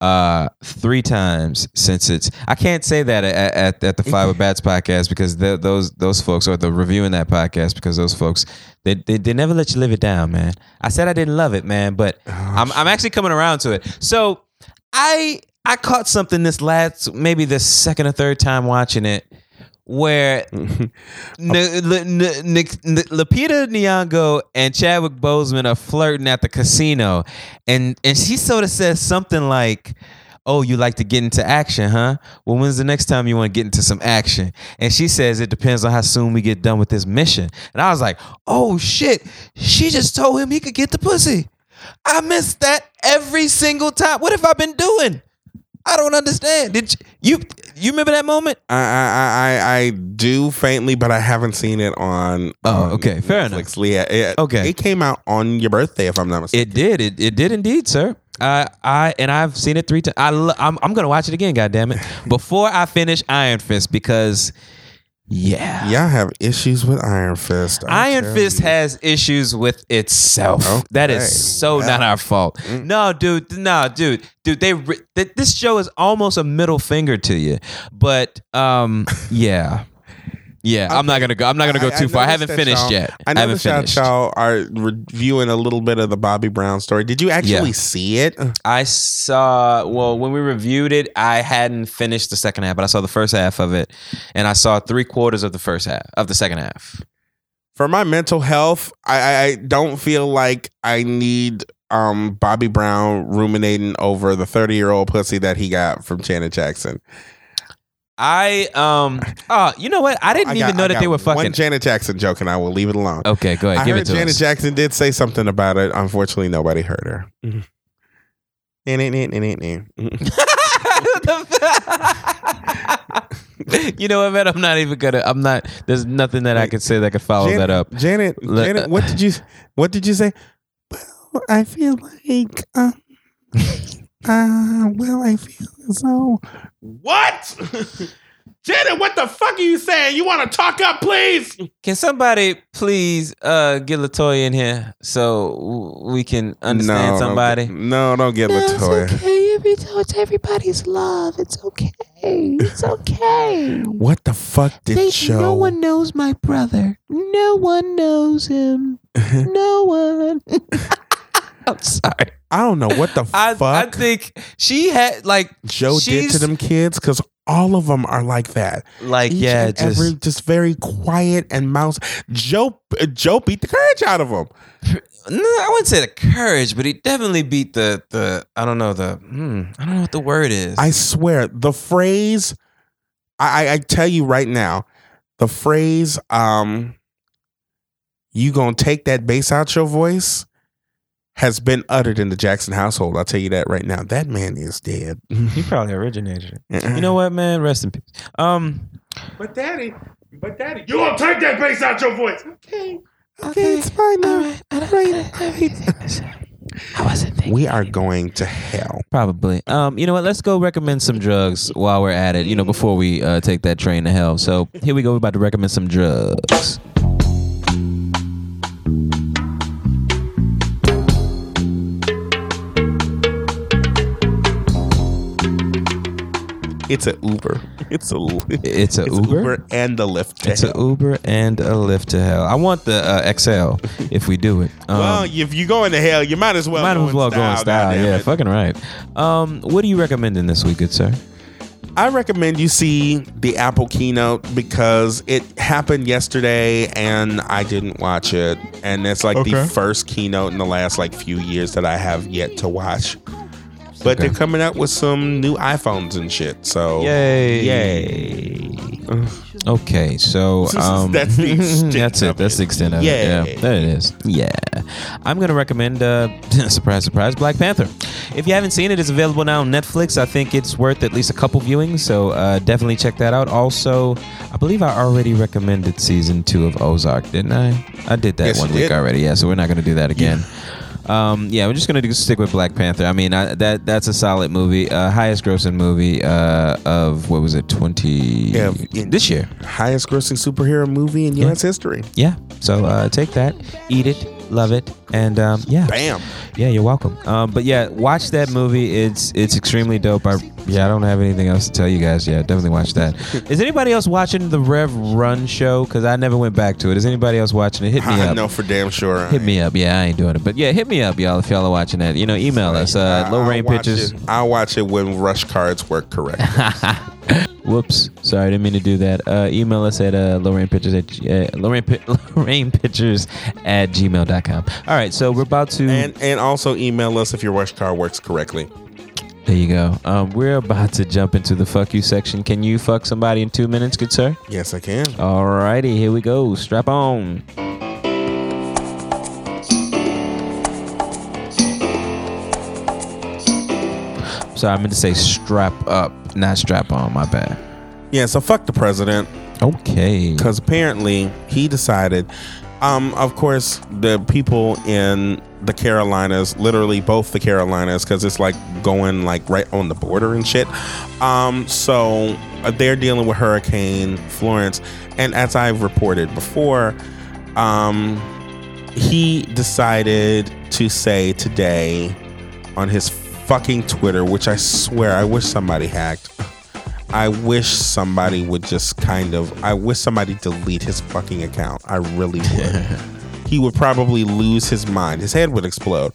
uh three times since it's I can't say that at, at, at the Five with [LAUGHS] Bats podcast because the, those those folks are the reviewing that podcast because those folks they, they they never let you live it down, man. I said I didn't love it, man, but I'm I'm actually coming around to it. So I I caught something this last maybe the second or third time watching it where [LAUGHS] N- L- N- N- Lupita Nyong'o and Chadwick Boseman are flirting at the casino, and and she sort of says something like. Oh, you like to get into action, huh? Well, when's the next time you want to get into some action? And she says it depends on how soon we get done with this mission. And I was like, oh shit, she just told him he could get the pussy. I missed that every single time. What have I been doing? I don't understand. Did you you, you remember that moment? I, I I I do faintly, but I haven't seen it on. Oh, on okay. Fair Netflix. Yeah, it, Okay. It came out on your birthday, if I'm not mistaken. It did. It, it did indeed, sir. I I and I've seen it three times. I lo- I'm I'm gonna watch it again. God damn it! [LAUGHS] Before I finish Iron Fist because yeah, Y'all have issues with Iron Fist. I Iron Fist has issues with itself. That is Okay. so not our fault. No, dude. No, dude. Dude, they re- th- this show is almost a middle finger to you. But um, [LAUGHS] yeah, yeah. I'm not gonna go. I'm not gonna go too far. I haven't finished yet. I haven't that finished. y'all are reviewing a little bit of the Bobby Brown story. Did you actually Yeah. see it? I saw well when we reviewed it, I hadn't finished the second half, but I saw the first half of it, and I saw three quarters of the first half of the second half. For my mental health, I, I- I don't feel like I need um, Bobby Brown ruminating over the 30 year old pussy that he got from Janet Jackson. I um oh you know what I didn't I even know I that they were One fucking. Janet Jackson joke, and I will leave it alone. okay, go ahead, I give heard it to Janet us. Jackson did say something about it. Unfortunately, nobody heard her. Mm-hmm. [LAUGHS] you know what, man? I'm not even gonna. I'm not. There's nothing that I could say that could follow Janet, that up. Janet, Le- Janet, what did you what did you say? Well, I feel like uh, [LAUGHS] uh well, I feel so What? [LAUGHS] Janet, what the fuck are you saying? You want to talk up, please? Can somebody please uh get Latoya in here so we can understand no, somebody? Don't get, no, don't get Latoya. okay. Every it's everybody's love. It's okay. It's okay. [LAUGHS] What the fuck did They, Joe? no one knows my brother. No one knows him. [LAUGHS] no one. I'm sorry. I don't know what the I, I think she had like Joe did to them kids because all of them are like that. like Each yeah and just every just very quiet and mouse. Joe Joe beat the courage out of them. no, I wouldn't say the courage, but he definitely beat the the I don't know the hmm, I don't know what the word is. I swear, the phrase I, I I tell you right now, the phrase um you gonna take that bass out your voice has been uttered in the Jackson household. I'll tell you that right now. That man is dead. [LAUGHS] he probably originated it. You know what, man? Rest in peace. Um, But daddy, but daddy, you gonna take that bass out your voice. Okay. Okay, it's fine now. All right. I don't, I don't, I wasn't thinking. We are going to hell. Probably. Um, you know what? Let's go recommend some drugs while we're at it. You know, before we uh, take that train to hell. So here we go. We're about to recommend some drugs. It's an [LAUGHS] Uber. It's a It's a Uber? and a Lyft. to It's an. Uber and a lift to hell. I want the uh, XL if we do it. Um, well, if you're going to hell, you might as well. might go as well go in style. goddamn Yeah, it. fucking right. Um, what are you recommending this week, good sir? I recommend you see the Apple keynote because it happened yesterday and I didn't watch it. And it's like the first keynote in the last like few years that I have yet to watch. But Okay. they're coming out with some new iPhones and shit. So Yay! Yay. Okay, so [LAUGHS] um, [LAUGHS] That's the extent that's it. That's it. the extent of Yay. it. Yeah, there it is. Yeah, I'm gonna recommend. Uh, [LAUGHS] surprise, surprise, Black Panther. If you haven't seen it, it's available now on Netflix. I think it's worth at least a couple viewings, so uh, definitely check that out. Also, I believe I already recommended season two of Ozark, didn't I? I did that Yes, one week did. already. Yeah, so we're not gonna do that again. Um, yeah, we're just gonna do, stick with Black Panther. I mean, I, that that's a solid movie. Uh, highest grossing movie uh, of what was it, twenty Yeah, this year? highest grossing superhero movie in US history. Yeah. So uh, take that, eat it, love it, and um, yeah, Bam. yeah, you're welcome. Um, but yeah, watch that movie. It's it's extremely dope. I yeah, I don't have anything else to tell you guys. Yeah, definitely watch that. [LAUGHS] Is anybody else watching the Rev Run show? Because I never went back to it. Is anybody else watching it? Hit me [LAUGHS] I up. know for damn sure. Hit me up. Yeah, I ain't doing it. But yeah, hit me up, y'all, if y'all are watching that. You know, email us. Uh, I- low I'll rain watch pictures. it- I'll watch it when rush cards work correct. [LAUGHS] Whoops. Sorry, I didn't mean to do that. Uh, email us at uh, low rain pictures at g- uh, low rain, pi- low pictures at gmail.com. All right, so we're about to. and and also email us if your rush card works correctly. There you go. Um, we're about to jump into the fuck you section. Can you fuck somebody in two minutes, good sir? Yes, I can. All righty, here we go. Strap on. Sorry, I meant to say strap up, not strap on. My bad. Yeah, so fuck the president Okay. because apparently he decided. Um, of course, the people in the Carolinas, literally both the Carolinas, because it's like going like right on the border and shit. Um, so uh, they're dealing with Hurricane Florence, and as I've reported before, um, he decided to say today on his fucking Twitter, which I swear I wish somebody hacked. I wish somebody would just kind of. I wish somebody delete his fucking account. I really would. [LAUGHS] he would probably lose his mind. His head would explode.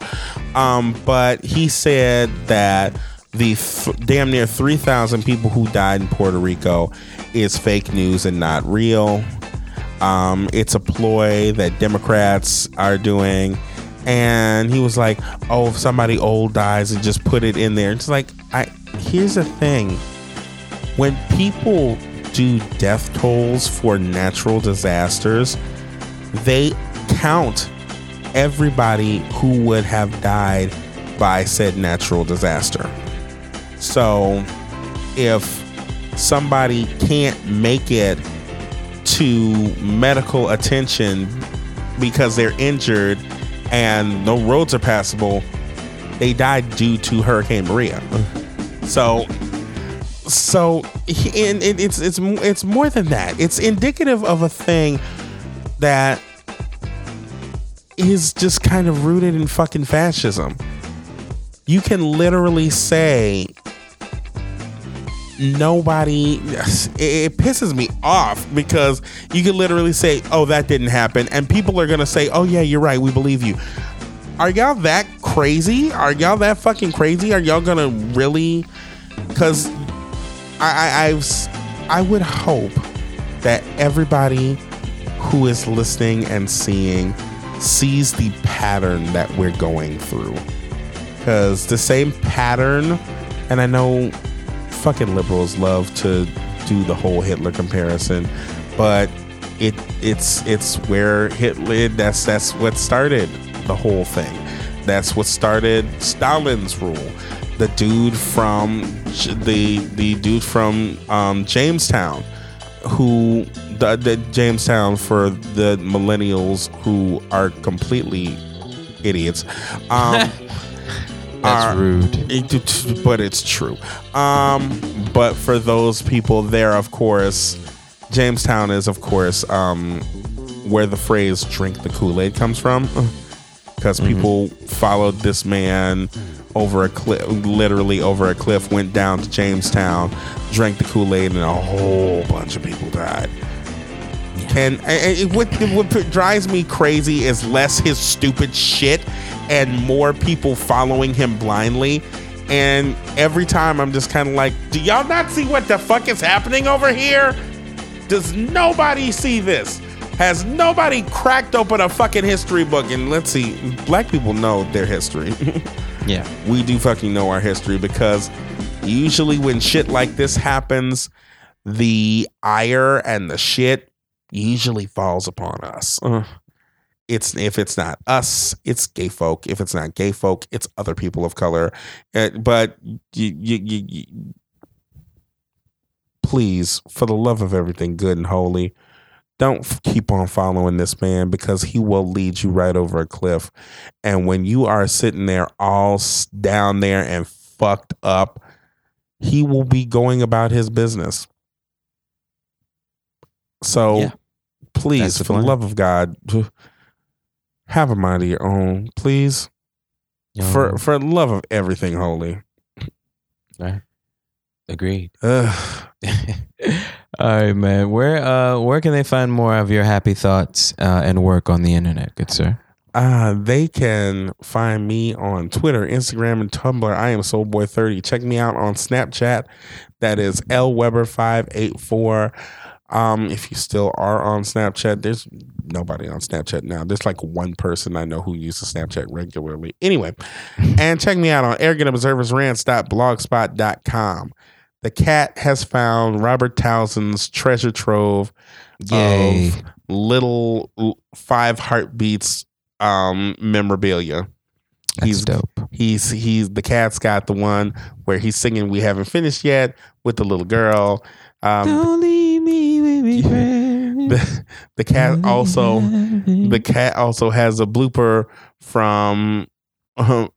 Um, but he said that the th- damn near 3,000 people who died in Puerto Rico is fake news and not real. Um, it's a ploy that Democrats are doing. And he was like, "Oh, if somebody old dies, and just put it in there." It's like, I here's the thing: when people do death tolls for natural disasters, they count everybody who would have died by said natural disaster. So, if somebody can't make it to medical attention because they're injured and no roads are passable, they died due to Hurricane Maria. So, so and it, it's it's it's more than that. It's indicative of a thing that is just kind of rooted in fucking fascism. You can literally say nobody it pisses me off because you can literally say oh that didn't happen and people are gonna say oh yeah you're right we believe you are y'all that crazy are y'all that fucking crazy are y'all gonna really because I, I s- I would hope that everybody who is listening and seeing sees the pattern that we're going through because the same pattern and I know fucking liberals love to do the whole Hitler comparison, but it it's it's where Hitler that's that's what started the whole thing. That's what started Stalin's rule. The dude from the the dude from um, Jamestown, who the, the Jamestown for the millennials who are completely idiots. Um, [LAUGHS] That's are- rude. it, but it's true. Um, but for those people there, of course, Jamestown is, of course, um, where the phrase "drink the Kool Aid" comes from, because people followed this man over a cliff, literally over a cliff, went down to Jamestown, drank the Kool Aid, and a whole bunch of people died. And, and it, what, what drives me crazy is less his stupid shit and more people following him blindly. And every time I'm just kind of like, do y'all not see what the fuck is happening over here? Does nobody see this? Has nobody cracked open a fucking history book? And let's see, black people know their history. [LAUGHS] Yeah. we do fucking know our history because usually when shit like this happens, the ire and the shit usually falls upon us. Uh, It's if it's not us, it's gay folk. If it's not gay folk, it's other people of color. Uh, but you, you, you, you, please, for the love of everything good and holy, don't keep on following this man because he will lead you right over a cliff. And when you are sitting there all down there and fucked up, he will be going about his business. So Yeah. please, for the love of God, [SIGHS] have a mind of your own, please. Yo, For for the love of everything holy. Right. agreed. [SIGHS] [LAUGHS] [LAUGHS] All right, man. Where uh where can they find more of your happy thoughts uh, and work on the internet, good sir? Uh, they can find me on Twitter, Instagram, and Tumblr. I am Soulboy30. Check me out on Snapchat. That is lweber584. Um, if you still are on Snapchat, there's nobody on Snapchat now. There's like one person I know who uses Snapchat regularly. Anyway, and check me out on arrogantobserversrants.blogspot.com. The cat has found Robert Townsend's treasure trove Yay. of little five heartbeats um memorabilia. That's He's dope. he's he's the cat's got the one where he's singing "We Haven't Finished Yet" with the little girl. Um, Don't leave me with me, [LAUGHS] friend. the, the cat also the cat also has a blooper from [LAUGHS]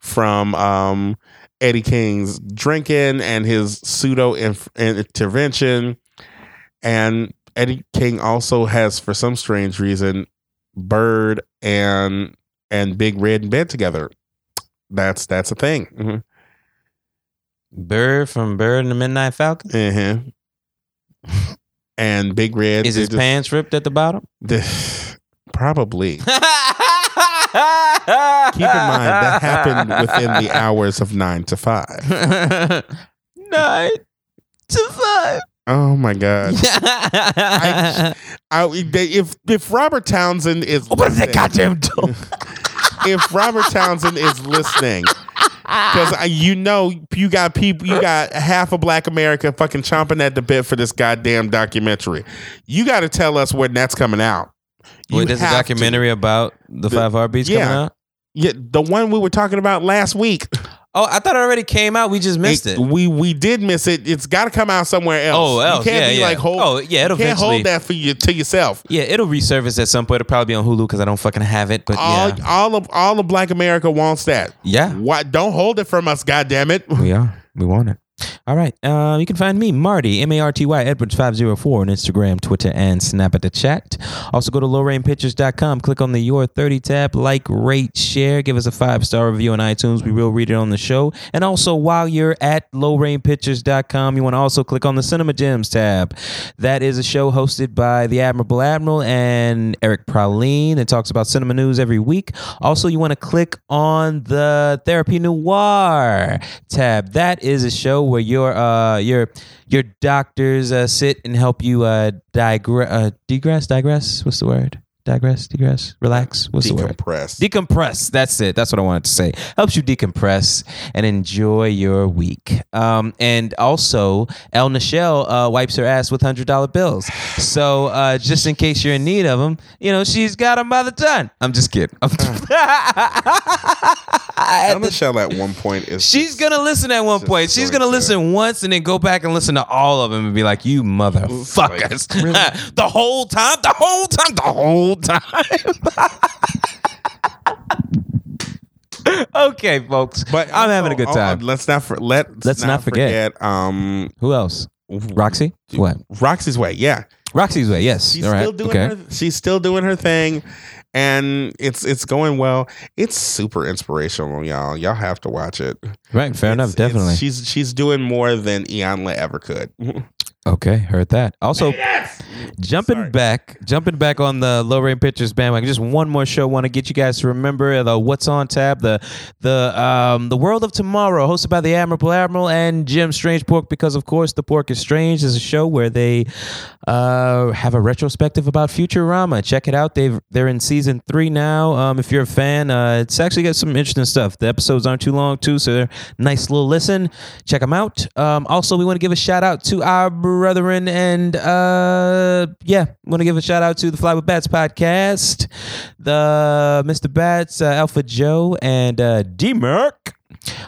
from um Eddie King's drinking and his pseudo inf- intervention and Eddie King also has for some strange reason Bird and and Big Red in bed together. That's that's a thing. Mhm. Bird from Bird and the Midnight Falcon. Mhm. And Big Red Is his just- pants ripped at the bottom? [LAUGHS] probably. [LAUGHS] [LAUGHS] Keep in mind that happened within the hours of nine to five. [LAUGHS] Nine to five. Oh my god! [LAUGHS] I, they, if if Robert Townsend is Open that listening- goddamn door. if Robert Townsend is listening, because you know you got people, you got half of Black America fucking chomping at the bit for this goddamn documentary. You got to tell us when that's coming out. Wait, there's a have to. documentary about the, The- five heartbeats yeah. coming out? Yeah, the one we were talking about last week. Oh, I thought it already came out. We just missed it. We we did miss it. It's got to come out somewhere else. Oh, else. You can't yeah, be yeah. like hold. oh, yeah, it'll you can't hold that for you to yourself. Yeah, it'll resurface at some point. It'll probably be on Hulu because I don't fucking have it. But All yeah, all of all of Black America wants that. yeah, Why? Don't hold it from us, goddamn it. we are. We want it. All right. Uh, you can find me, Marty, M A R T Y Edwards504 on Instagram, Twitter, and Snap at the chat. Also, go to lowrainpictures.com, click on the Your 30 tab, like, rate, share, give us a five star review on iTunes. We will read it on the show. And also, while you're at lowrainpictures.com, you want to also click on the Cinema Gems tab. That is a show hosted by the Admirable Admiral and Eric Praline. It talks about cinema news every week. Also, you want to click on the Therapy Noir tab. That is a show where your uh your your doctors uh, sit and help you uh digress uh, digress digress? What's the word digress digress relax what's the word Decompress. Decompress. That's it. That's what I wanted to say. Helps you decompress and enjoy your week. Um, and also, El Nichelle uh, wipes her ass with hundred dollar bills. So uh, just in case you're in need of them, you know she's got them by the ton. I'm just kidding. [LAUGHS] El Michelle at one point is She's gonna listen at one point. She's going gonna to- listen once and then go back and listen to all of them and be like, "You motherfuckers!" [LAUGHS] the whole time, the whole time, the whole time. [LAUGHS] okay, folks. But I'm having a good time. oh, let's not for, let Let's not forget. um Who else? Roxy. What? Roxy's way. Yeah, Roxy's way. Yes. she's All right. still doing okay. her. She's still doing her thing, and it's it's going well. It's super inspirational, y'all. Y'all have to watch it. Right. Fair enough. It's- it's- Definitely. she's she's doing more than Iyanla ever could. Okay, heard that. Also, jumping Sorry. back, jumping back on the low rain pictures bandwagon. Just one more show. Want to get you guys to remember the What's on Tab, the the um the World of Tomorrow, hosted by the Admirable Admiral and Jim Strange Pork. Because of course, the Pork is Strange is a show where they uh have a retrospective about Futurama. Check it out. They've they're in season three now. Um, if you're a fan, uh, it's actually got some interesting stuff. The episodes aren't too long too, so they're nice little listen. Check them out. Um, also, we want to give a shout out to our brethren and uh, yeah, want to give a shout out to the Fly with Bats podcast, the Mr. Bats, uh, Alpha Joe, and uh, D Merc.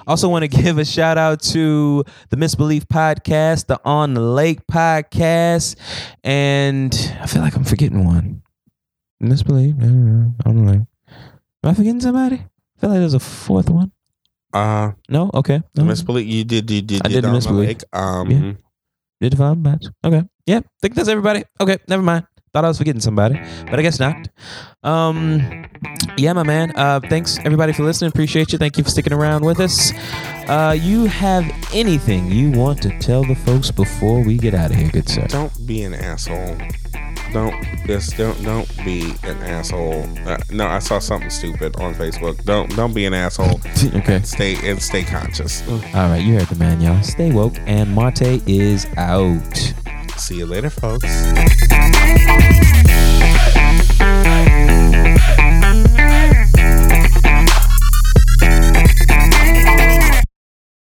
Also, want to [LAUGHS] give a shout out to the Misbelief podcast, the On the Lake podcast, and I feel like I'm forgetting one. Misbelief, I don't know, On the Lake. Am I forgetting somebody? I feel like there's a fourth one. Uh, No, okay. No. misbelief. You did. You did. I did on the Misbelief. lake. Um, Yeah. Did the five bats. Okay. Yeah. think that's everybody. Okay. Never mind. Thought I was forgetting somebody, but I guess not. Um, yeah, my man. Uh, thanks everybody for listening. Appreciate you. Thank you for sticking around with us. Uh, you have anything you want to tell the folks before we get out of here, good sir? Don't be an asshole. Don't just don't don't be an asshole. Uh, no, I saw something stupid on Facebook. Don't don't be an asshole. [LAUGHS] okay. Stay and stay conscious. All right, you heard the man, y'all. Stay woke, and Marty is out. See you later, folks.